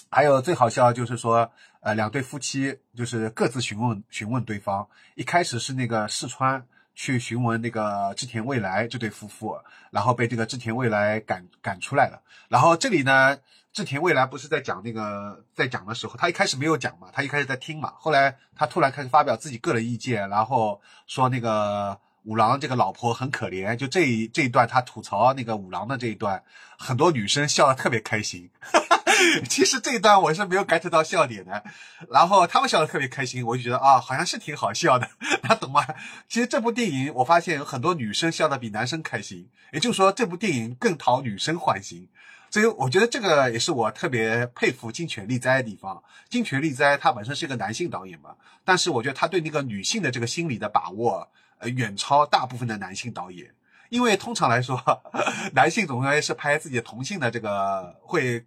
还有最好笑就是说，呃，两对夫妻就是各自询问询问对方。一开始是那个四川去询问那个织田未来这对夫妇，然后被这个织田未来赶赶出来了。然后这里呢，织田未来不是在讲那个在讲的时候，他一开始没有讲嘛，他一开始在听嘛。后来他突然开始发表自己个人意见，然后说那个五郎这个老婆很可怜。就这一这一段他吐槽那个五郎的这一段，很多女生笑得特别开心。其实这一段我是没有 get 到笑点的，然后他们笑得特别开心，我就觉得啊，好像是挺好笑的，他懂吗？其实这部电影我发现有很多女生笑得比男生开心，也就是说这部电影更讨女生欢心，所以我觉得这个也是我特别佩服金泉利哉的地方。金泉利哉他本身是一个男性导演嘛，但是我觉得他对那个女性的这个心理的把握，呃，远超大部分的男性导演，因为通常来说，男性总归是拍自己同性的这个会。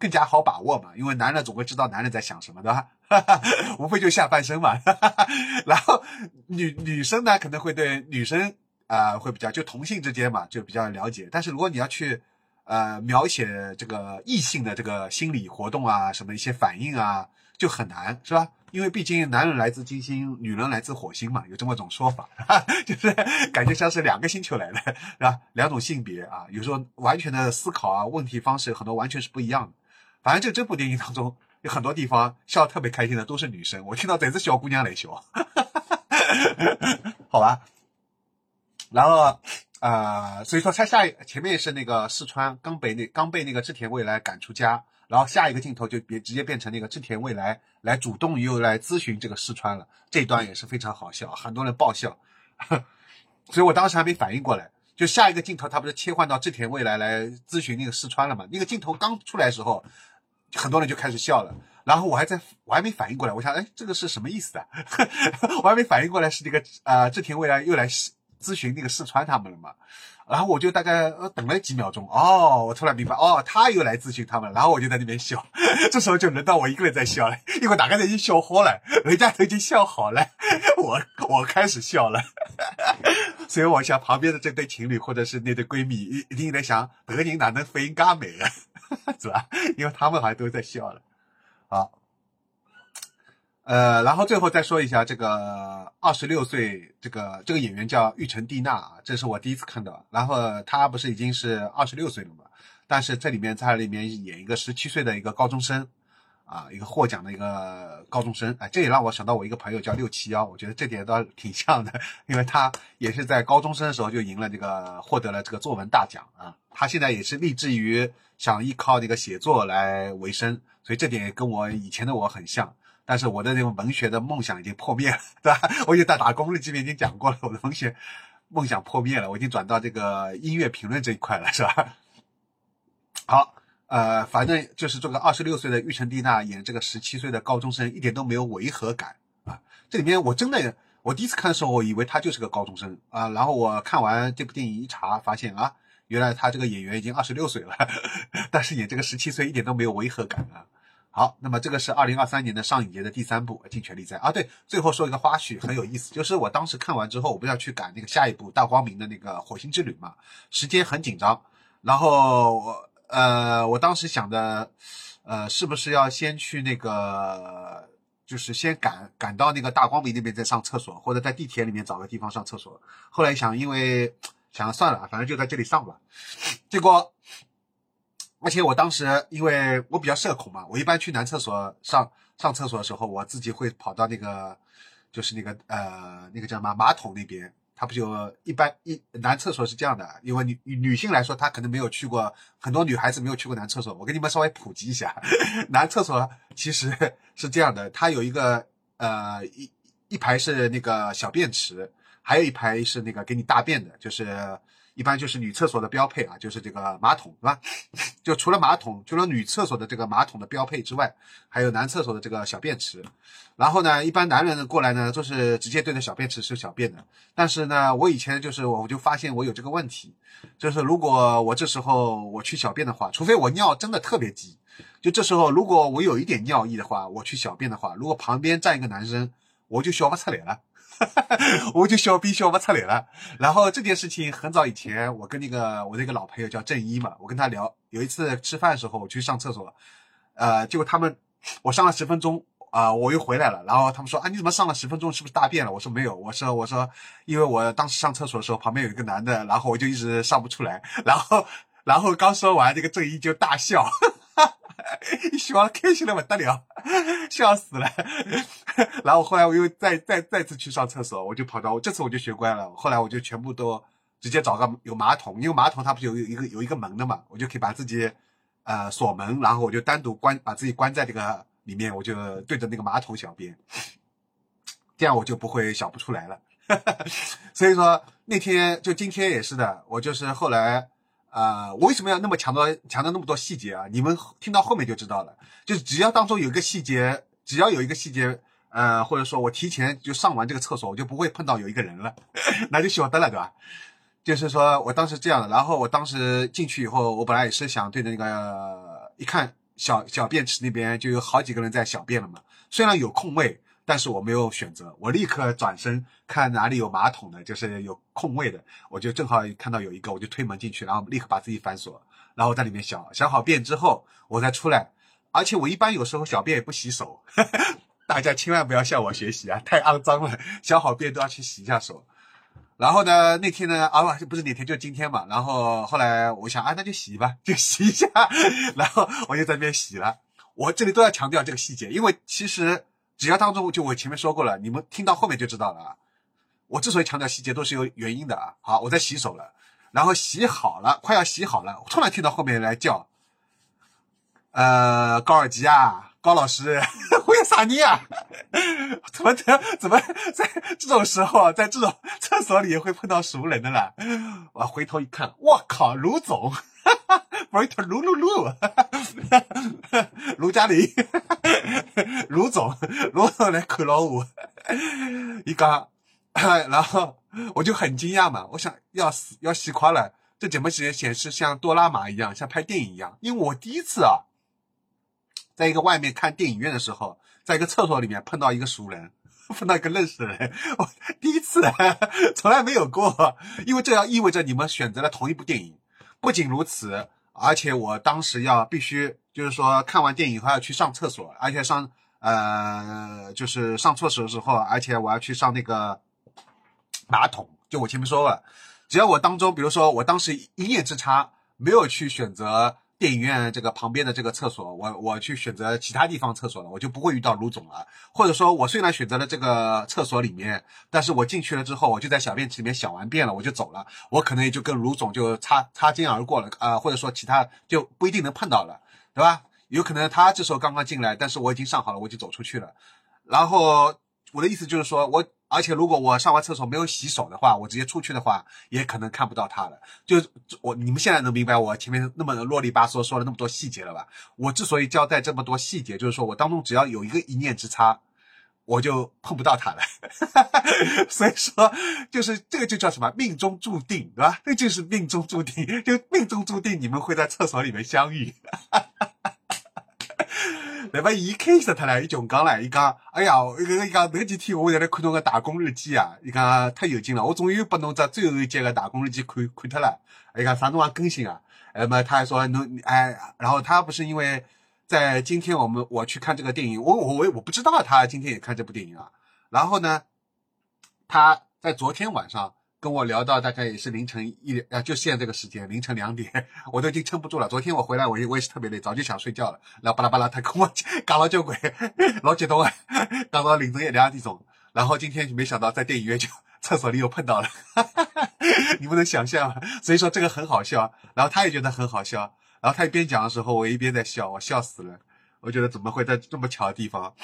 更加好把握嘛，因为男人总会知道男人在想什么，对吧？无非就下半身嘛。哈哈哈然后女女生呢，可能会对女生啊会比较就同性之间嘛就比较了解。但是如果你要去呃描写这个异性的这个心理活动啊，什么一些反应啊，就很难，是吧？因为毕竟男人来自金星，女人来自火星嘛，有这么种说法，就是感觉像是两个星球来的，是吧？两种性别啊，有时候完全的思考啊，问题方式很多完全是不一样的。反正就这部电影当中，有很多地方笑得特别开心的都是女生。我听到这是小姑娘来笑，好吧。然后，呃，所以说他下前面是那个四川刚被那刚被那个织田未来赶出家，然后下一个镜头就别直接变成那个织田未来来主动又来咨询这个四川了。这一段也是非常好笑，很多人爆笑。所以我当时还没反应过来，就下一个镜头他不是切换到志田未来来咨询那个四川了嘛？那个镜头刚出来的时候。很多人就开始笑了，然后我还在，我还没反应过来，我想，哎，这个是什么意思啊？我还没反应过来是那个呃，志田未来又来咨询那个四川他们了嘛？然后我就大概等了几秒钟，哦，我突然明白，哦，他又来咨询他们，然后我就在那边笑，这时候就轮到我一个人在笑了，因为大家都已经笑好了，人家都已经笑好了，我我开始笑了，所以我想旁边的这对情侣或者是那对闺蜜一一定在想，这个人哪能飞嘎美啊？是吧？因为他们好像都在笑了。好，呃，然后最后再说一下这个二十六岁，这个这个演员叫玉成蒂娜啊，这是我第一次看到。然后他不是已经是二十六岁了嘛？但是这里面在里面演一个十七岁的一个高中生。啊，一个获奖的一个高中生，哎，这也让我想到我一个朋友叫六七幺，我觉得这点倒挺像的，因为他也是在高中生的时候就赢了这个，获得了这个作文大奖啊。他现在也是立志于想依靠这个写作来为生，所以这点跟我以前的我很像。但是我的这种文学的梦想已经破灭了，对吧？我已经在打工日记里面已经讲过了，我的文学梦想破灭了，我已经转到这个音乐评论这一块了，是吧？好。呃，反正就是这个二十六岁的玉成蒂娜演这个十七岁的高中生，一点都没有违和感啊！这里面我真的，我第一次看的时候，我以为他就是个高中生啊。然后我看完这部电影一查，发现啊，原来他这个演员已经二十六岁了，但是演这个十七岁一点都没有违和感啊。好，那么这个是二零二三年的上影节的第三部《尽全力在》啊。对，最后说一个花絮，很有意思，就是我当时看完之后，我不是要去赶那个下一部大光明的那个火星之旅嘛，时间很紧张，然后我。呃，我当时想的，呃，是不是要先去那个，就是先赶赶到那个大光明那边再上厕所，或者在地铁里面找个地方上厕所。后来想，因为想算了，反正就在这里上吧。结果，而且我当时因为我比较社恐嘛，我一般去男厕所上上厕所的时候，我自己会跑到那个，就是那个呃那个叫什么马桶那边。他不就一般一男厕所是这样的，因为女女性来说，她可能没有去过，很多女孩子没有去过男厕所。我给你们稍微普及一下，男厕所其实 是这样的，它有一个呃一一排是那个小便池，还有一排是那个给你大便的，就是。一般就是女厕所的标配啊，就是这个马桶，对吧？就除了马桶，除了女厕所的这个马桶的标配之外，还有男厕所的这个小便池。然后呢，一般男人过来呢，都是直接对着小便池是小便的。但是呢，我以前就是我就发现我有这个问题，就是如果我这时候我去小便的话，除非我尿真的特别急，就这时候如果我有一点尿意的话，我去小便的话，如果旁边站一个男生，我就笑不出来了。我就笑逼笑不出来了，然后这件事情很早以前，我跟那个我那个老朋友叫郑一嘛，我跟他聊，有一次吃饭的时候我去上厕所，呃，结果他们我上了十分钟啊，我又回来了，然后他们说啊你怎么上了十分钟是不是大便了？我说没有，我说我说因为我当时上厕所的时候旁边有一个男的，然后我就一直上不出来，然后然后刚说完这个郑一就大笑。笑开心的不得了，笑死了。然后后来我又再再再次去上厕所，我就跑到，这次我就学乖了。后来我就全部都直接找个有马桶，因为马桶它不是有一个有一个门的嘛，我就可以把自己呃锁门，然后我就单独关把自己关在这个里面，我就对着那个马桶小便，这样我就不会小不出来了。所以说那天就今天也是的，我就是后来。啊，我为什么要那么强调强调那么多细节啊？你们听到后面就知道了。就是只要当中有一个细节，只要有一个细节，呃，或者说我提前就上完这个厕所，我就不会碰到有一个人了，那就晓得了，对吧？就是说我当时这样的，然后我当时进去以后，我本来也是想对着那个一看小小便池那边就有好几个人在小便了嘛，虽然有空位。但是我没有选择，我立刻转身看哪里有马桶的，就是有空位的，我就正好看到有一个，我就推门进去，然后立刻把自己反锁，然后在里面小小好便之后，我再出来。而且我一般有时候小便也不洗手，大家千万不要向我学习啊，太肮脏了，小好便都要去洗一下手。然后呢，那天呢，啊不，不是那天，就今天嘛。然后后来我想，啊，那就洗吧，就洗一下。然后我就在那边洗了。我这里都要强调这个细节，因为其实。只要当中就我前面说过了，你们听到后面就知道了。我之所以强调细节，都是有原因的啊。好，我在洗手了，然后洗好了，快要洗好了，我突然听到后面来叫，呃，高尔基啊，高老师，为啥你啊？怎么怎怎么在这种时候，在这种厕所里会碰到熟人的了？我回头一看，我靠，卢总。不是他卢卢卢，卢嘉玲，卢总，卢总来看了我，一讲，然后我就很惊讶嘛，我想要死要死垮了，这怎么显显示像多拉玛一样，像拍电影一样？因为我第一次啊，在一个外面看电影院的时候，在一个厕所里面碰到一个熟人，碰到一个认识的人，我第一次，从来没有过，因为这样意味着你们选择了同一部电影。不仅如此，而且我当时要必须，就是说看完电影后要去上厕所，而且上呃就是上厕所的时候，而且我要去上那个马桶。就我前面说了，只要我当中，比如说我当时一念之差，没有去选择。电影院这个旁边的这个厕所，我我去选择其他地方厕所了，我就不会遇到卢总了。或者说，我虽然选择了这个厕所里面，但是我进去了之后，我就在小便池里面小完便了，我就走了，我可能也就跟卢总就擦擦肩而过了啊，或者说其他就不一定能碰到了，对吧？有可能他这时候刚刚进来，但是我已经上好了，我就走出去了。然后我的意思就是说，我。而且如果我上完厕所没有洗手的话，我直接出去的话，也可能看不到他了。就我你们现在能明白我前面那么啰里吧嗦说了那么多细节了吧？我之所以交代这么多细节，就是说我当中只要有一个一念之差，我就碰不到他了。所以说，就是这个就叫什么命中注定，对吧？那就是命中注定，就命中注定你们会在厕所里面相遇。那么一开始他呢，伊穷讲了，伊讲，哎呀，伊个伊讲，那几天我在那看侬个打工日记啊，伊讲太有劲了，我终于把侬这最后一节个打工日记看看脱了。伊讲啥辰光更新啊？那么他还说侬哎，然后他不是因为在今天我们我去看这个电影，我我我我不知道他今天也看这部电影啊。然后呢，他在昨天晚上跟我聊到大概也是凌晨一，啊，就现在这个时间，凌晨两点，我都已经撑不住了。昨天我回来，我也我也是特别累，早就想睡觉了。然后巴拉巴拉，他跟我 讲了酒鬼，老激动啊，讲到凌晨一两点钟。然后今天就没想到在电影院就厕所里又碰到了，哈哈哈你不能想象，所以说这个很好笑。然后他也觉得很好笑，然后他一边讲的时候，我一边在笑，我笑死了。我觉得怎么会在这么巧的地方？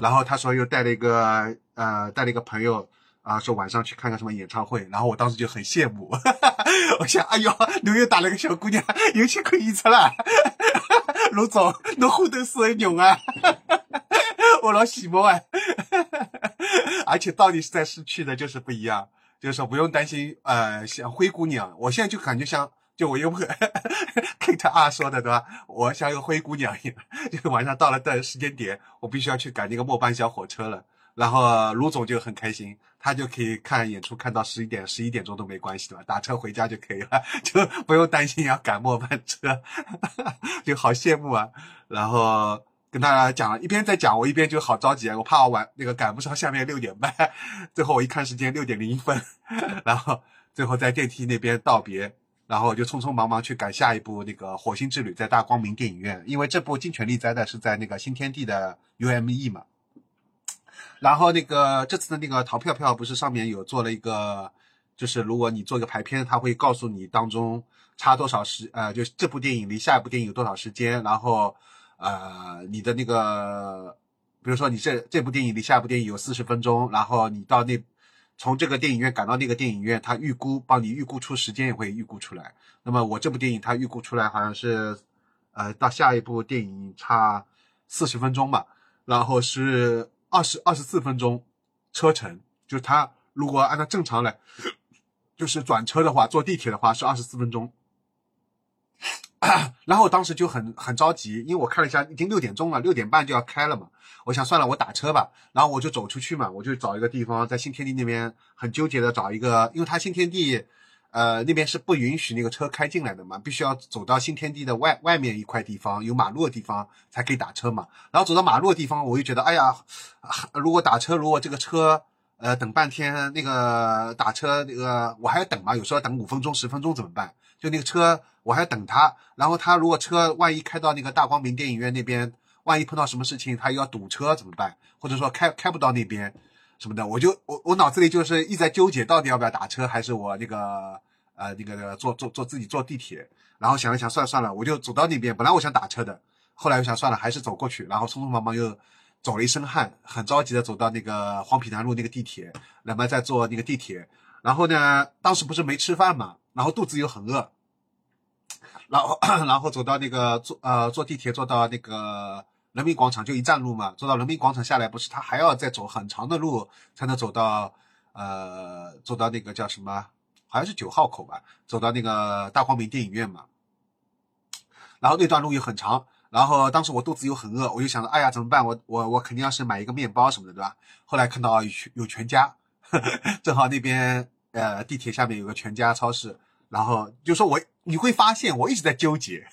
然后他说又带了一个呃带了一个朋友啊，说晚上去看看什么演唱会。然后我当时就很羡慕，我想哎呦，纽约打了个小姑娘，有钱可以吃了。卢总，你后头是很牛啊，我老羡慕啊。而且到底是在市区的，就是不一样，就是说不用担心呃像灰姑娘，我现在就感觉像。就我用 Kate 二说的对吧？我像一个灰姑娘一样，就晚上到了的时间点，我必须要去赶那个末班小火车了。然后卢总就很开心，他就可以看演出看到十一点、十一点钟都没关系对吧？打车回家就可以了，就不用担心要赶末班车，就好羡慕啊。然后跟他讲了，一边在讲，我一边就好着急啊，我怕我晚那个赶不上下面六点半。最后我一看时间六点零一分，然后最后在电梯那边道别。然后就匆匆忙忙去赶下一部那个《火星之旅》在大光明电影院，因为这部《金权力灾》的是在那个新天地的 UME 嘛。然后那个这次的那个淘票票不是上面有做了一个，就是如果你做一个排片，它会告诉你当中差多少时，呃，就这部电影离下一部电影有多少时间，然后呃你的那个，比如说你这这部电影离下一部电影有四十分钟，然后你到那。从这个电影院赶到那个电影院，他预估帮你预估出时间也会预估出来。那么我这部电影他预估出来好像是，呃，到下一部电影差四十分钟吧，然后是二十二十四分钟车程，就是他如果按照正常来，就是转车的话，坐地铁的话是二十四分钟。然后我当时就很很着急，因为我看了一下，已经六点钟了，六点半就要开了嘛。我想算了，我打车吧。然后我就走出去嘛，我就找一个地方，在新天地那边很纠结的找一个，因为他新天地，呃，那边是不允许那个车开进来的嘛，必须要走到新天地的外外面一块地方，有马路的地方才可以打车嘛。然后走到马路的地方，我就觉得，哎呀，如果打车，如果这个车，呃，等半天，那个打车那个我还要等嘛，有时候等五分钟、十分钟怎么办？就那个车，我还要等他。然后他如果车万一开到那个大光明电影院那边，万一碰到什么事情，他又要堵车怎么办？或者说开开不到那边什么的，我就我我脑子里就是一直在纠结，到底要不要打车，还是我那个呃那个坐坐坐自己坐地铁。然后想了想，算了算了，我就走到那边。本来我想打车的，后来我想算了，还是走过去。然后匆匆忙忙又走了一身汗，很着急的走到那个黄陂南路那个地铁，那么再坐那个地铁。然后呢，当时不是没吃饭嘛，然后肚子又很饿。然后，然后走到那个坐呃坐地铁坐到那个人民广场就一站路嘛，坐到人民广场下来不是他还要再走很长的路才能走到呃走到那个叫什么好像是九号口吧，走到那个大光明电影院嘛。然后那段路又很长，然后当时我肚子又很饿，我就想着哎呀怎么办？我我我肯定要是买一个面包什么的对吧？后来看到有有全家，正好那边呃地铁下面有个全家超市。然后就说，我你会发现我一直在纠结，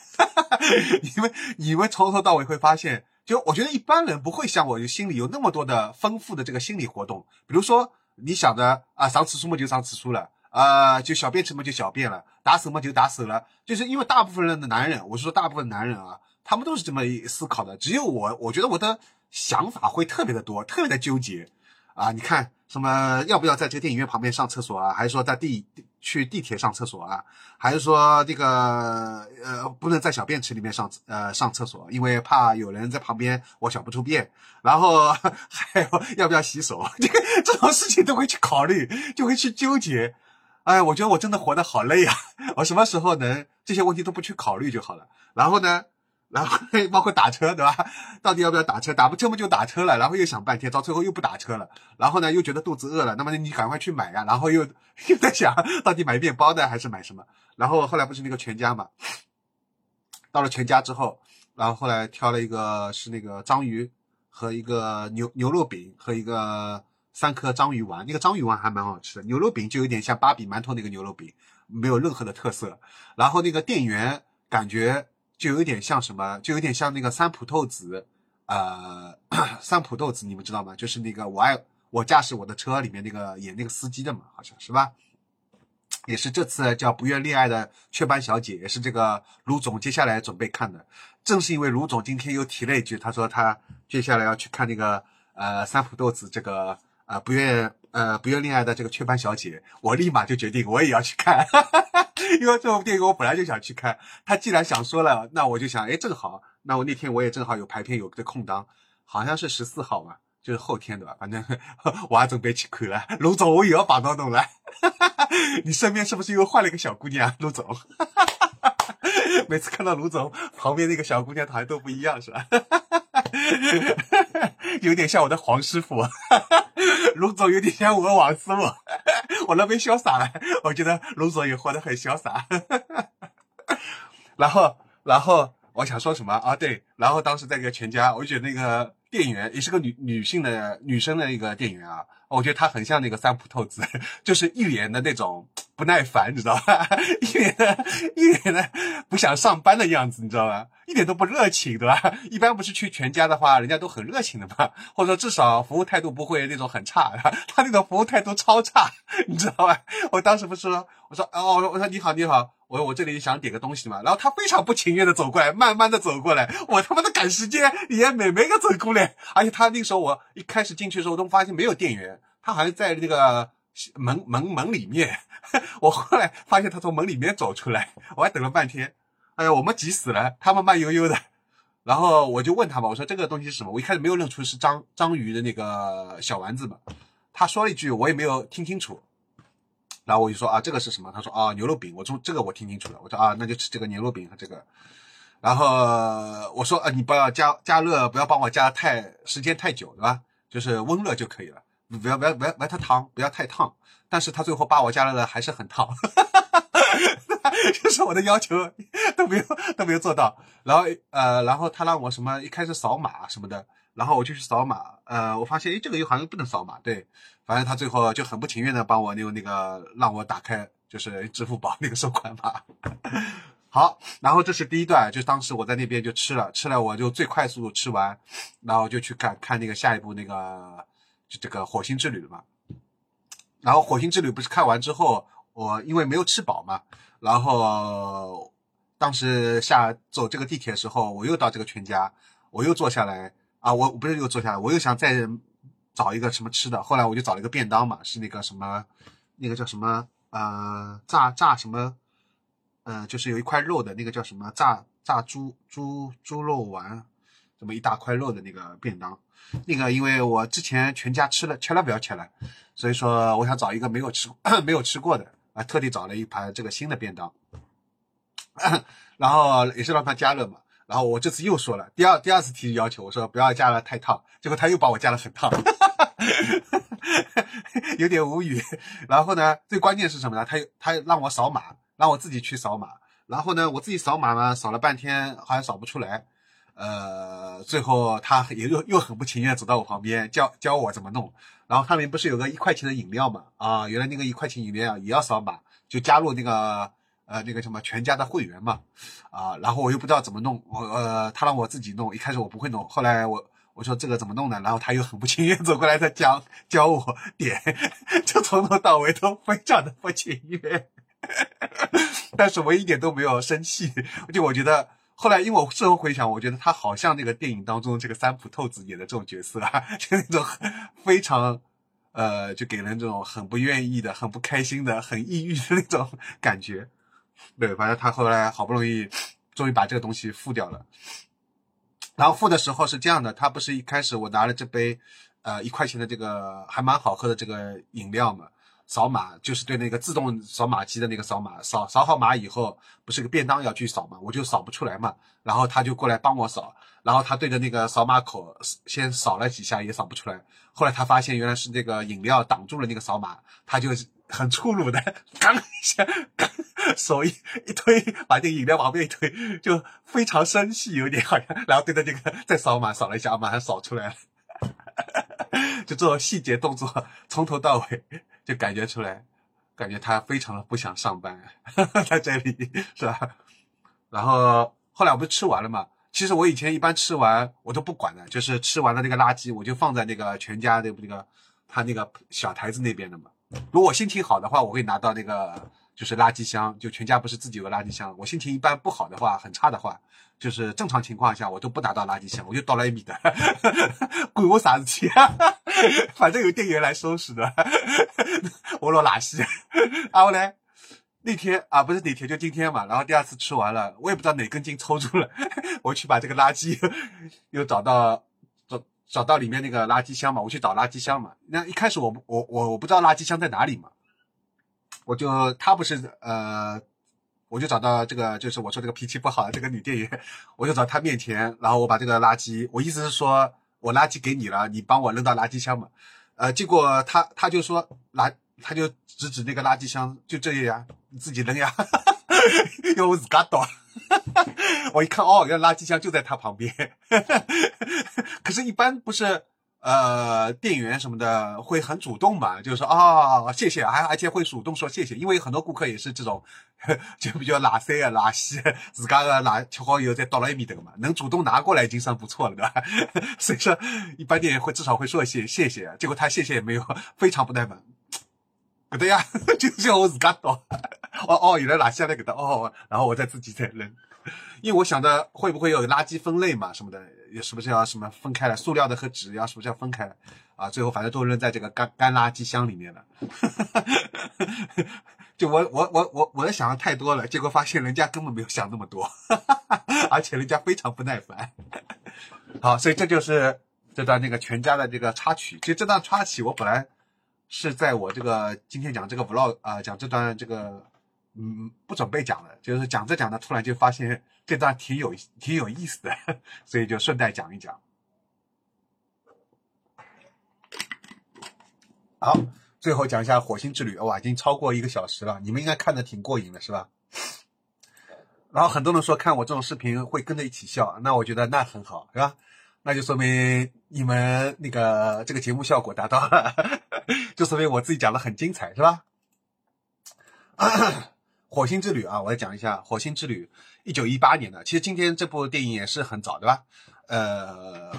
你们你们从头到尾会发现，就我觉得一般人不会像我心里有那么多的丰富的这个心理活动。比如说，你想着啊，上厕所嘛就上厕所了，啊，就小便什么就小便了，打手嘛就打手了，就是因为大部分人的男人，我是说大部分男人啊，他们都是这么思考的。只有我，我觉得我的想法会特别的多，特别的纠结啊。你看什么要不要在这个电影院旁边上厕所啊？还是说在地？去地铁上厕所啊，还是说这个呃不能在小便池里面上呃上厕所，因为怕有人在旁边我小不出便，然后 还有要不要洗手，这个这种事情都会去考虑，就会去纠结。哎，我觉得我真的活得好累啊！我什么时候能这些问题都不去考虑就好了。然后呢？然后 包括打车，对吧？到底要不要打车？打不车不就打车了。然后又想半天，到最后又不打车了。然后呢，又觉得肚子饿了，那么你赶快去买呀。然后又 又在想到底买面包呢还是买什么？然后后来不是那个全家嘛？到了全家之后，然后后来挑了一个是那个章鱼和一个牛牛肉饼和一个三颗章鱼丸。那个章鱼丸还蛮好吃的，牛肉饼就有点像芭比馒头那个牛肉饼，没有任何的特色。然后那个店员感觉。就有点像什么，就有点像那个三浦透子，呃，三浦透子，你们知道吗？就是那个我爱我驾驶我的车里面那个演那个司机的嘛，好像是吧？也是这次叫不愿恋爱的雀斑小姐，也是这个卢总接下来准备看的。正是因为卢总今天又提了一句，他说他接下来要去看那个呃三浦豆子这个呃不愿呃不愿恋爱的这个雀斑小姐，我立马就决定我也要去看，因为这部电影我本来就想去看。他既然想说了，那我就想，哎，正好，那我那天我也正好有排片有个空档，好像是十四号嘛。就是后天的吧，反正 我还准备去看了。卢总，我也要帮到侬了。你身边是不是又换了一个小姑娘，卢总？每次看到卢总旁边那个小姑娘，好像都不一样，是吧？有点像我的黄师傅，卢总有点像我王师傅。我那边潇洒了，我觉得卢总也活得很潇洒。然后，然后我想说什么啊？对，然后当时在个全家，我觉得那个。店员也是个女女性的女生的一个店员啊，我觉得她很像那个三浦透子，就是一脸的那种不耐烦，你知道吧？一脸的，一脸的不想上班的样子，你知道吧？一点都不热情，对吧？一般不是去全家的话，人家都很热情的嘛，或者说至少服务态度不会那种很差，他那种服务态度超差，你知道吧？我当时不是说，我说哦，我说你好，你好。我我这里想点个东西嘛，然后他非常不情愿的走过来，慢慢的走过来，我他妈的赶时间，也没没个走过来，而且他那时候我一开始进去的时候都发现没有店员，他好像在那个门门门里面，我后来发现他从门里面走出来，我还等了半天，哎呀，我们急死了，他们慢悠悠的，然后我就问他嘛，我说这个东西是什么？我一开始没有认出是章章鱼的那个小丸子嘛，他说了一句，我也没有听清楚。然后我就说啊，这个是什么？他说啊，牛肉饼。我说这个我听清楚了。我说啊，那就吃这个牛肉饼和这个。然后我说啊，你不要加加热，不要帮我加太时间太久，对吧？就是温热就可以了，不要不要不要不要太烫，不要太烫。但是他最后把我加热的还是很烫，就是我的要求都没有都没有做到。然后呃，然后他让我什么一开始扫码什么的。然后我就去扫码，呃，我发现，哎，这个又好像不能扫码，对，反正他最后就很不情愿的帮我用那个让我打开，就是支付宝那个收款码。好，然后这是第一段，就当时我在那边就吃了，吃了我就最快速度吃完，然后就去看看那个下一步那个就这个火星之旅了嘛。然后火星之旅不是看完之后，我因为没有吃饱嘛，然后当时下走这个地铁的时候，我又到这个全家，我又坐下来。啊，我我不是又坐下来，我又想再找一个什么吃的，后来我就找了一个便当嘛，是那个什么，那个叫什么呃炸炸什么，呃就是有一块肉的那个叫什么炸炸猪猪猪肉丸，这么一大块肉的那个便当，那个因为我之前全家吃了，千万不要吃了，所以说我想找一个没有吃没有吃过的啊，特地找了一盘这个新的便当，然后也是让它加热嘛。然后我这次又说了，第二第二次提要求，我说不要加了太烫，结果他又把我加了很烫，有点无语。然后呢，最关键是什么呢？他又他让我扫码，让我自己去扫码。然后呢，我自己扫码呢，扫了半天好像扫不出来。呃，最后他也又又很不情愿走到我旁边教教我怎么弄。然后上面不是有个一块钱的饮料嘛？啊，原来那个一块钱饮料也要扫码，就加入那个。呃，那个什么全家的会员嘛，啊，然后我又不知道怎么弄，我呃，他让我自己弄，一开始我不会弄，后来我我说这个怎么弄呢？然后他又很不情愿走过来再教教我点，就从头到尾都非常的不情愿，但是我一点都没有生气，就我觉得后来因为我事后回想，我觉得他好像那个电影当中这个三浦透子演的这种角色啊，就那种非常呃，就给人这种很不愿意的、很不开心的、很抑郁的那种感觉。对，反正他后来好不容易，终于把这个东西付掉了。然后付的时候是这样的，他不是一开始我拿了这杯，呃，一块钱的这个还蛮好喝的这个饮料嘛，扫码就是对那个自动扫码机的那个扫码，扫扫好码以后，不是个便当要去扫嘛，我就扫不出来嘛，然后他就过来帮我扫，然后他对着那个扫码口先扫了几下也扫不出来，后来他发现原来是那个饮料挡住了那个扫码，他就。很粗鲁的，刚一下，手一一推，把这个饮料往边一推，就非常生气，有点好像，然后对着这个再扫码，扫了一下，马上扫出来了，就这种细节动作，从头到尾就感觉出来，感觉他非常的不想上班，在这里是吧？然后后来我不是吃完了嘛？其实我以前一般吃完我都不管的，就是吃完了那个垃圾，我就放在那个全家那那个他那个小台子那边的嘛。如果心情好的话，我会拿到那个就是垃圾箱，就全家不是自己有个垃圾箱。我心情一般不好的话，很差的话，就是正常情况下我都不拿到垃圾箱，我就倒了一米的，管我啥事体啊，反正有店员来收拾的，我老垃圾。然后呢，那天啊不是那天就今天嘛，然后第二次吃完了，我也不知道哪根筋抽住了，我去把这个垃圾又找到找到里面那个垃圾箱嘛，我去找垃圾箱嘛。那一开始我我我我不知道垃圾箱在哪里嘛。我就他不是呃，我就找到这个，就是我说这个脾气不好的这个女店员，我就找她面前，然后我把这个垃圾，我意思是说我垃圾给你了，你帮我扔到垃圾箱嘛，呃，结果他他就说垃，他就指指那个垃圾箱，就这样，你自己扔呀，用我自己倒，我一看哦，原来垃圾箱就在他旁边，可是，一般不是。呃，店员什么的会很主动嘛，就是说啊，谢谢，还而且会主动说谢谢，因为很多顾客也是这种，就比较垃圾啊、垃圾，自家的垃吃好以后再倒了一米的嘛，能主动拿过来已经算不错了，对吧？所以说，一般店员会至少会说谢谢谢，结果他谢谢也没有，非常不耐烦，不对呀，就叫我自家倒，哦哦，原来垃圾在给他，哦，然后我再自己再扔。因为我想着会不会有垃圾分类嘛什么的，也是不是要什么分开了？塑料的和纸要是不是要分开了？啊，最后反正都扔在这个干干垃圾箱里面了。就我我我我我的想的太多了，结果发现人家根本没有想那么多，而且人家非常不耐烦。好，所以这就是这段那个全家的这个插曲。其实这段插曲我本来是在我这个今天讲这个 vlog 啊，讲这段这个。嗯，不准备讲了，就是讲着讲着，突然就发现这段挺有挺有意思的，所以就顺带讲一讲。好，最后讲一下火星之旅，哇，已经超过一个小时了，你们应该看的挺过瘾的，是吧？然后很多人说看我这种视频会跟着一起笑，那我觉得那很好，是吧？那就说明你们那个这个节目效果达到了，就说明我自己讲的很精彩，是吧？火星之旅啊，我来讲一下火星之旅，一九一八年的。其实今天这部电影也是很早，对吧？呃，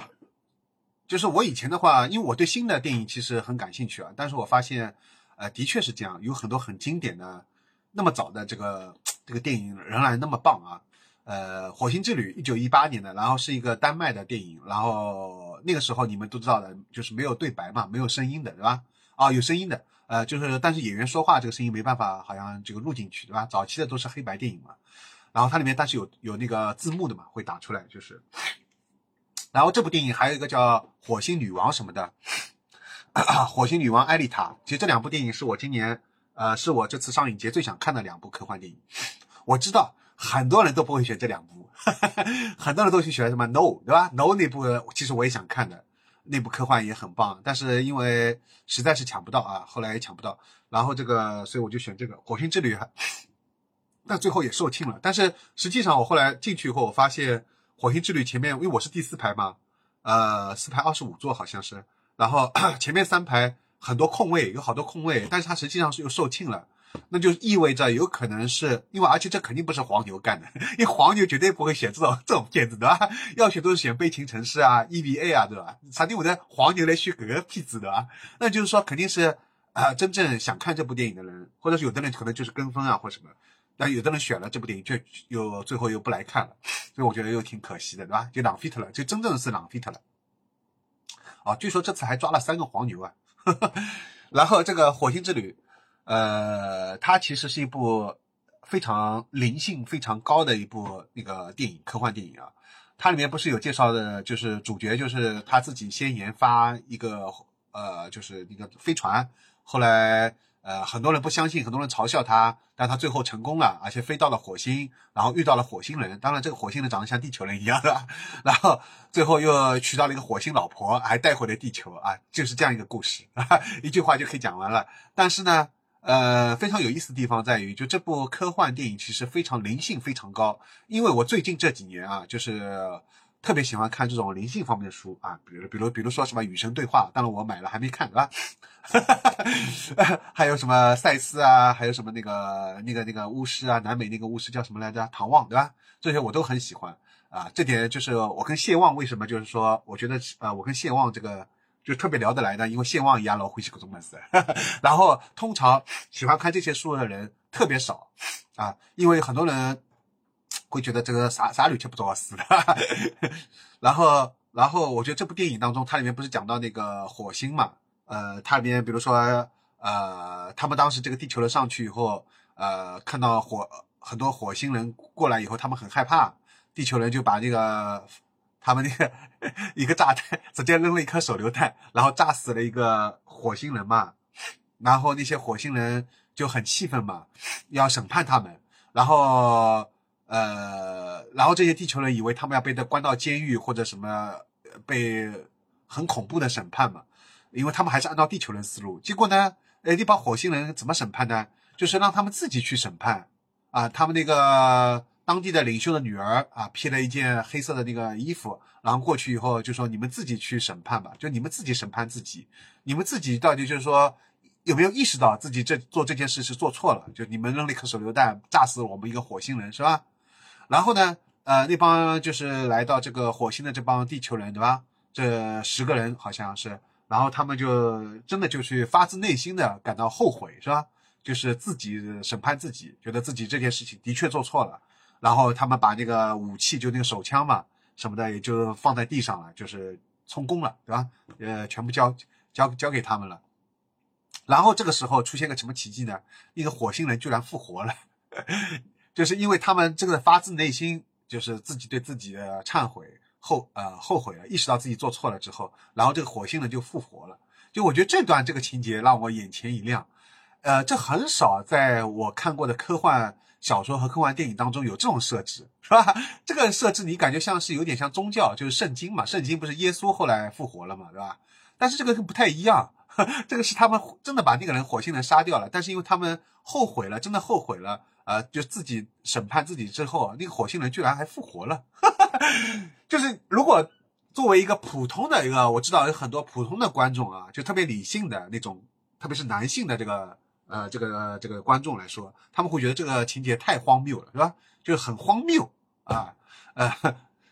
就是我以前的话，因为我对新的电影其实很感兴趣啊，但是我发现，呃，的确是这样，有很多很经典的，那么早的这个这个电影仍然那么棒啊。呃，火星之旅一九一八年的，然后是一个丹麦的电影，然后那个时候你们都知道的，就是没有对白嘛，没有声音的，对吧？啊，有声音的。呃，就是，但是演员说话这个声音没办法，好像这个录进去，对吧？早期的都是黑白电影嘛，然后它里面但是有有那个字幕的嘛，会打出来，就是。然后这部电影还有一个叫《火星女王》什么的，《火星女王艾丽塔》。其实这两部电影是我今年，呃，是我这次上影节最想看的两部科幻电影。我知道很多人都不会选这两部，很多人都去选什么《No》，对吧？《No》那部其实我也想看的。那部科幻也很棒，但是因为实在是抢不到啊，后来也抢不到，然后这个，所以我就选这个《火星之旅》，但最后也售罄了。但是实际上我后来进去以后，我发现《火星之旅》前面，因为我是第四排嘛，呃，四排二十五座好像是，然后 前面三排很多空位，有好多空位，但是它实际上是又售罄了。那就意味着有可能是因为，而且这肯定不是黄牛干的，因为黄牛绝对不会选这种这种片子，对吧？要选都是选《悲情城市》啊、EVA 啊，对吧？啥地方的黄牛来选个屁子，对吧？那就是说，肯定是啊，真正想看这部电影的人，或者是有的人可能就是跟风啊，或什么。但有的人选了这部电影，却又最后又不来看了，所以我觉得又挺可惜的，对吧？就浪费掉了，就真正是浪费掉了。啊，据说这次还抓了三个黄牛啊，然后这个《火星之旅》。呃，它其实是一部非常灵性非常高的一部那个电影，科幻电影啊。它里面不是有介绍的，就是主角就是他自己先研发一个呃，就是那个飞船，后来呃很多人不相信，很多人嘲笑他，但他最后成功了，而且飞到了火星，然后遇到了火星人。当然，这个火星人长得像地球人一样的，然后最后又娶到了一个火星老婆，还带回了地球啊，就是这样一个故事，一句话就可以讲完了。但是呢。呃，非常有意思的地方在于，就这部科幻电影其实非常灵性非常高。因为我最近这几年啊，就是特别喜欢看这种灵性方面的书啊，比如比如比如说什么《与神对话》，当然我买了还没看，对吧？还有什么赛斯啊，还有什么那个那个那个巫师啊，南美那个巫师叫什么来着？唐望，对吧？这些我都很喜欢啊。这点就是我跟谢望为什么就是说，我觉得呃，我跟谢望这个。就特别聊得来的，因为谢望一样老会写各种本事。然后通常喜欢看这些书的人，特别少啊，因为很多人会觉得这个啥啥旅程不找死的。然后，然后我觉得这部电影当中，它里面不是讲到那个火星嘛？呃，它里面比如说，呃，他们当时这个地球人上去以后，呃，看到火很多火星人过来以后，他们很害怕，地球人就把那个他们那个一个炸弹直接扔了一颗手榴弹，然后炸死了一个火星人嘛。然后那些火星人就很气愤嘛，要审判他们。然后，呃，然后这些地球人以为他们要被关到监狱或者什么，被很恐怖的审判嘛，因为他们还是按照地球人思路。结果呢，呃，你把火星人怎么审判呢？就是让他们自己去审判啊。他们那个当地的领袖的女儿啊，披了一件黑色的那个衣服，然后过去以后就说：“你们自己去审判吧，就你们自己审判自己，你们自己到底就是说。”有没有意识到自己这做这件事是做错了？就你们扔了一颗手榴弹，炸死我们一个火星人，是吧？然后呢，呃，那帮就是来到这个火星的这帮地球人，对吧？这十个人好像是，然后他们就真的就去发自内心的感到后悔，是吧？就是自己审判自己，觉得自己这件事情的确做错了。然后他们把那个武器，就那个手枪嘛什么的，也就放在地上了，就是充公了，对吧？呃，全部交交交给他们了。然后这个时候出现个什么奇迹呢？一个火星人居然复活了，就是因为他们这个发自内心，就是自己对自己的忏悔后呃后悔了，意识到自己做错了之后，然后这个火星人就复活了。就我觉得这段这个情节让我眼前一亮，呃，这很少在我看过的科幻小说和科幻电影当中有这种设置，是吧？这个设置你感觉像是有点像宗教，就是圣经嘛，圣经不是耶稣后来复活了嘛，对吧？但是这个不太一样。这个是他们真的把那个人火星人杀掉了，但是因为他们后悔了，真的后悔了，呃，就自己审判自己之后，那个火星人居然还复活了。就是如果作为一个普通的一个，我知道有很多普通的观众啊，就特别理性的那种，特别是男性的这个呃这个这个观众来说，他们会觉得这个情节太荒谬了，是吧？就很荒谬啊，呃。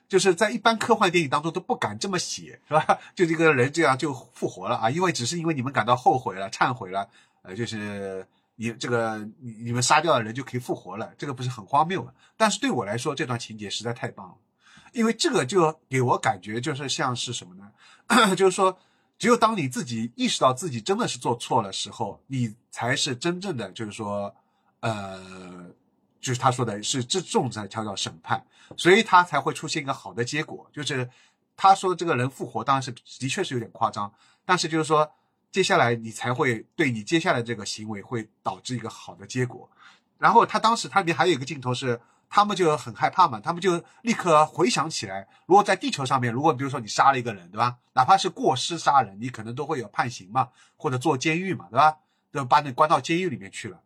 就是在一般科幻电影当中都不敢这么写，是吧？就这个人这样就复活了啊，因为只是因为你们感到后悔了、忏悔了，呃，就是你这个你你们杀掉的人就可以复活了，这个不是很荒谬吗？但是对我来说，这段情节实在太棒了，因为这个就给我感觉就是像是什么呢？就是说，只有当你自己意识到自己真的是做错了时候，你才是真正的就是说，呃。就是他说的是这重在叫叫审判，所以他才会出现一个好的结果。就是他说这个人复活，当然是的确是有点夸张，但是就是说接下来你才会对你接下来这个行为会导致一个好的结果。然后他当时他里面还有一个镜头是，他们就很害怕嘛，他们就立刻回想起来，如果在地球上面，如果比如说你杀了一个人，对吧？哪怕是过失杀人，你可能都会有判刑嘛，或者坐监狱嘛，对吧？就把你关到监狱里面去了。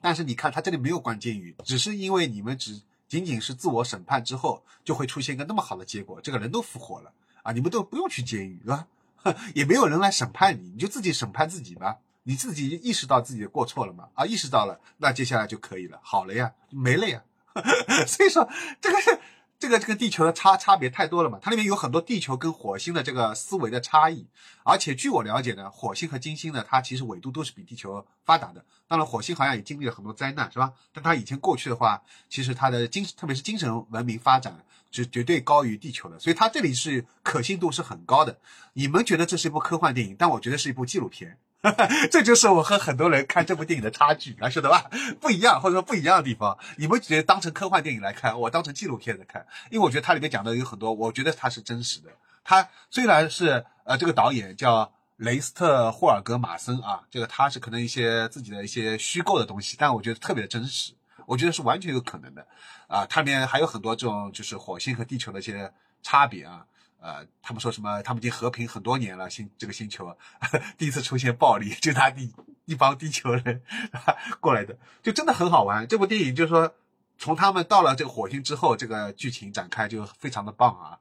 但是你看，他这里没有关监狱，只是因为你们只仅仅是自我审判之后，就会出现一个那么好的结果，这个人都复活了啊！你们都不用去监狱，对吧？也没有人来审判你，你就自己审判自己吧。你自己意识到自己的过错了吗？啊，意识到了，那接下来就可以了，好了呀，没了呀。所以说，这个是。这个这个地球的差差别太多了嘛，它里面有很多地球跟火星的这个思维的差异，而且据我了解呢，火星和金星呢，它其实纬度都是比地球发达的。当然，火星好像也经历了很多灾难，是吧？但它以前过去的话，其实它的精，特别是精神文明发展是绝对高于地球的，所以它这里是可信度是很高的。你们觉得这是一部科幻电影，但我觉得是一部纪录片。这就是我和很多人看这部电影的差距，啊，晓得吧？不一样，或者说不一样的地方。你们觉得当成科幻电影来看，我当成纪录片来看，因为我觉得它里面讲的有很多，我觉得它是真实的。它虽然是呃，这个导演叫雷斯特霍尔格马森啊，这个他是可能一些自己的一些虚构的东西，但我觉得特别的真实，我觉得是完全有可能的啊。它里面还有很多这种就是火星和地球的一些差别啊。呃，他们说什么？他们已经和平很多年了，星这个星球 第一次出现暴力，就他一一帮地球人 过来的，就真的很好玩。这部电影就是说，从他们到了这个火星之后，这个剧情展开就非常的棒啊。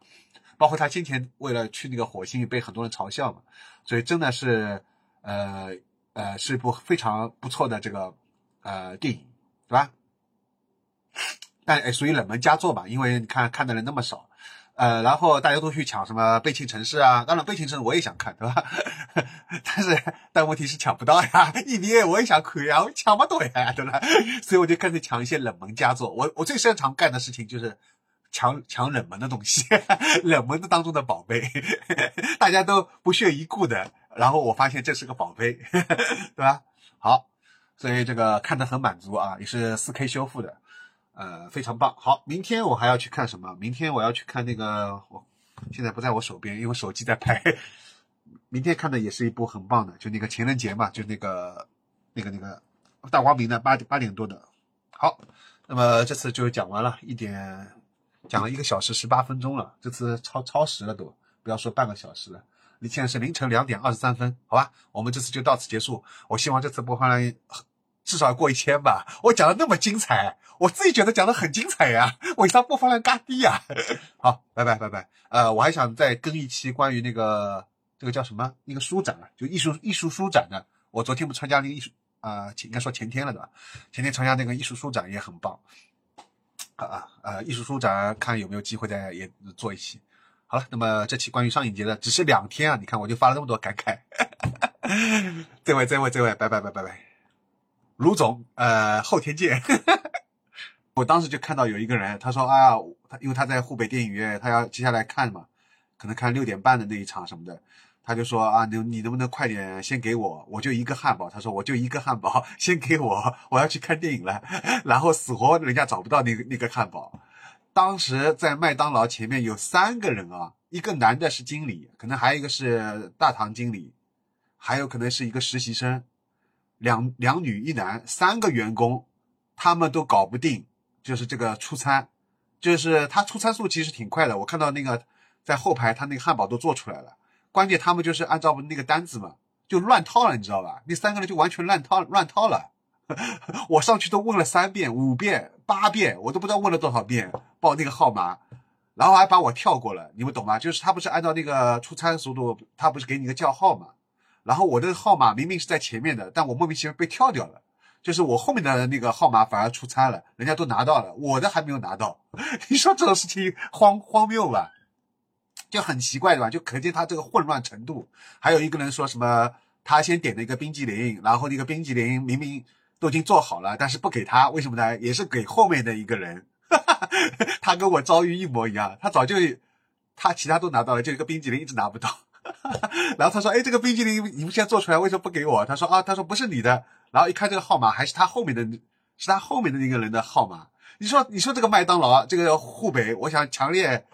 包括他先前为了去那个火星被很多人嘲笑嘛，所以真的是呃呃是一部非常不错的这个呃电影，对吧？但属于冷门佳作吧，因为你看看的人那么少。呃，然后大家都去抢什么《悲情城市》啊，当然《悲情城市》我也想看，对吧？但是但问题是抢不到呀，EVA 我也想看呀，我抢不到呀，对吧？所以我就干脆抢一些冷门佳作。我我最擅长干的事情就是抢抢冷门的东西，冷门的当中的宝贝，大家都不屑一顾的，然后我发现这是个宝贝，对吧？好，所以这个看得很满足啊，也是 4K 修复的。呃，非常棒。好，明天我还要去看什么？明天我要去看那个，我现在不在我手边，因为手机在拍。明天看的也是一部很棒的，就那个情人节嘛，就那个那个那个大光明的八八点多的。好，那么这次就讲完了，一点讲了一个小时十八分钟了，这次超超时了都，不要说半个小时了。你现在是凌晨两点二十三分，好吧？我们这次就到此结束。我希望这次播放量。至少过一千吧！我讲的那么精彩，我自己觉得讲的很精彩呀，为啥播放量嘎低呀？好，拜拜拜拜。呃，我还想再更一期关于那个这个叫什么一个书展啊，就艺术艺术书展的。我昨天不参加那个艺术啊，应该说前天了的，前天参加那个艺术书展也很棒。啊啊呃，艺术书展看有没有机会再也做一期。好了，那么这期关于上影节的只是两天啊，你看我就发了那么多感慨。这位这位这位，拜拜拜拜拜。卢总，呃，后天见。我当时就看到有一个人，他说啊，他因为他在湖北电影院，他要接下来看嘛，可能看六点半的那一场什么的，他就说啊，你你能不能快点先给我，我就一个汉堡。他说我就一个汉堡，先给我，我要去看电影了。然后死活人家找不到那个那个汉堡。当时在麦当劳前面有三个人啊，一个男的是经理，可能还有一个是大堂经理，还有可能是一个实习生。两两女一男三个员工，他们都搞不定，就是这个出餐，就是他出餐速其实挺快的。我看到那个在后排，他那个汉堡都做出来了。关键他们就是按照那个单子嘛，就乱套了，你知道吧？那三个人就完全乱套乱套了。我上去都问了三遍、五遍、八遍，我都不知道问了多少遍报那个号码，然后还把我跳过了。你们懂吗？就是他不是按照那个出餐速度，他不是给你个叫号吗？然后我的号码明明是在前面的，但我莫名其妙被跳掉了，就是我后面的那个号码反而出差了，人家都拿到了，我的还没有拿到。你说这种事情荒荒谬吧？就很奇怪对吧？就可见他这个混乱程度。还有一个人说什么，他先点了一个冰激凌，然后那个冰激凌明明都已经做好了，但是不给他，为什么呢？也是给后面的一个人。他跟我遭遇一模一样，他早就他其他都拿到了，就一个冰激凌一直拿不到。然后他说：“哎，这个冰激凌你们现在做出来，为什么不给我？”他说：“啊，他说不是你的。”然后一看这个号码，还是他后面的，是他后面的那个人的号码。你说，你说这个麦当劳，这个湖北，我想强烈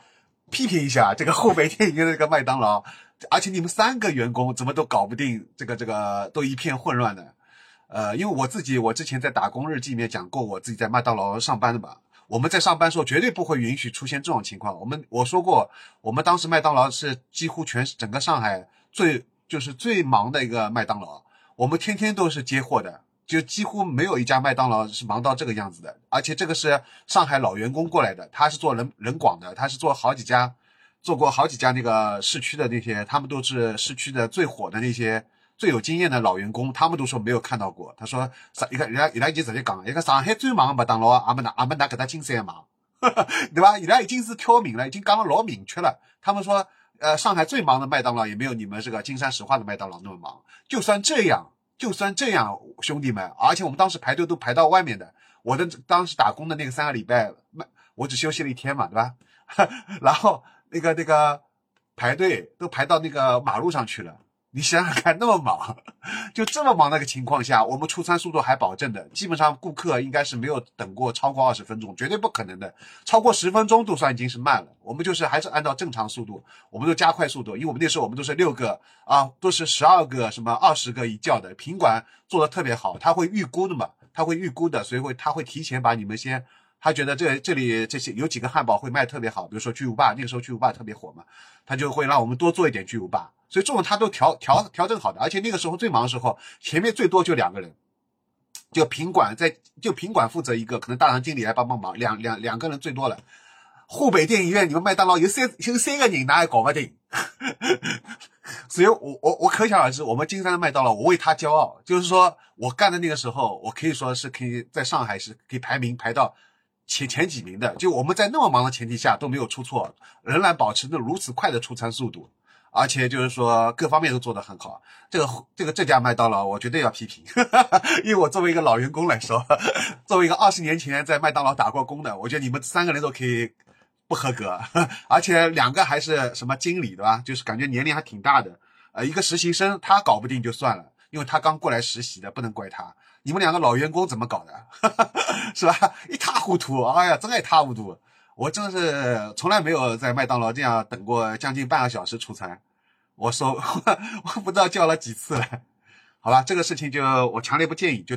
批评一下这个湖北电影院的这个麦当劳。而且你们三个员工怎么都搞不定这个这个，都一片混乱的。呃，因为我自己，我之前在打工日记里面讲过，我自己在麦当劳上班的吧。我们在上班时候绝对不会允许出现这种情况。我们我说过，我们当时麦当劳是几乎全整个上海最就是最忙的一个麦当劳，我们天天都是接货的，就几乎没有一家麦当劳是忙到这个样子的。而且这个是上海老员工过来的，他是做人人广的，他是做好几家，做过好几家那个市区的那些，他们都是市区的最火的那些。最有经验的老员工，他们都说没有看到过。他说：“上一个，人家伊拉已经直接讲，一个上海最忙的麦当劳，阿没拿阿没拿给他金山忙，对吧？伊拉已经是挑明了，已经讲了老明确了。他们说，呃，上海最忙的麦当劳也没有你们这个金山石化的麦当劳那么忙。就算这样，就算这样，兄弟们，而且我们当时排队都排到外面的。我的当时打工的那个三个礼拜，我只休息了一天嘛，对吧？然后那个那个排队都排到那个马路上去了。”你想想看，那么忙，就这么忙那个情况下，我们出餐速度还保证的，基本上顾客应该是没有等过超过二十分钟，绝对不可能的，超过十分钟都算已经是慢了。我们就是还是按照正常速度，我们都加快速度，因为我们那时候我们都是六个啊，都是十二个什么二十个一叫的，品管做的特别好，他会预估的嘛，他会预估的，所以会他会提前把你们先。他觉得这这里这些有几个汉堡会卖特别好，比如说巨无霸，那个时候巨无霸特别火嘛，他就会让我们多做一点巨无霸，所以这种他都调调调整好的，而且那个时候最忙的时候，前面最多就两个人，就品管在就品管负责一个，可能大堂经理来帮帮忙，两两两个人最多了。湖北电影院你们麦当劳有三有三个人，哪还搞不定？所以我我我可想而知，我们金山的麦当劳，我为他骄傲，就是说我干的那个时候，我可以说是可以在上海是可以排名排到。前前几名的，就我们在那么忙的前提下都没有出错，仍然保持着如此快的出餐速度，而且就是说各方面都做得很好。这个这个这家麦当劳我绝对要批评，因为我作为一个老员工来说，作为一个二十年前在麦当劳打过工的，我觉得你们三个人都可以不合格，而且两个还是什么经理对吧？就是感觉年龄还挺大的，呃，一个实习生他搞不定就算了，因为他刚过来实习的，不能怪他。你们两个老员工怎么搞的，是吧？一塌糊涂，哎呀，真一塌糊涂！我真是从来没有在麦当劳这样等过将近半个小时出餐，我说 我不知道叫了几次了。好吧，这个事情就我强烈不建议，就。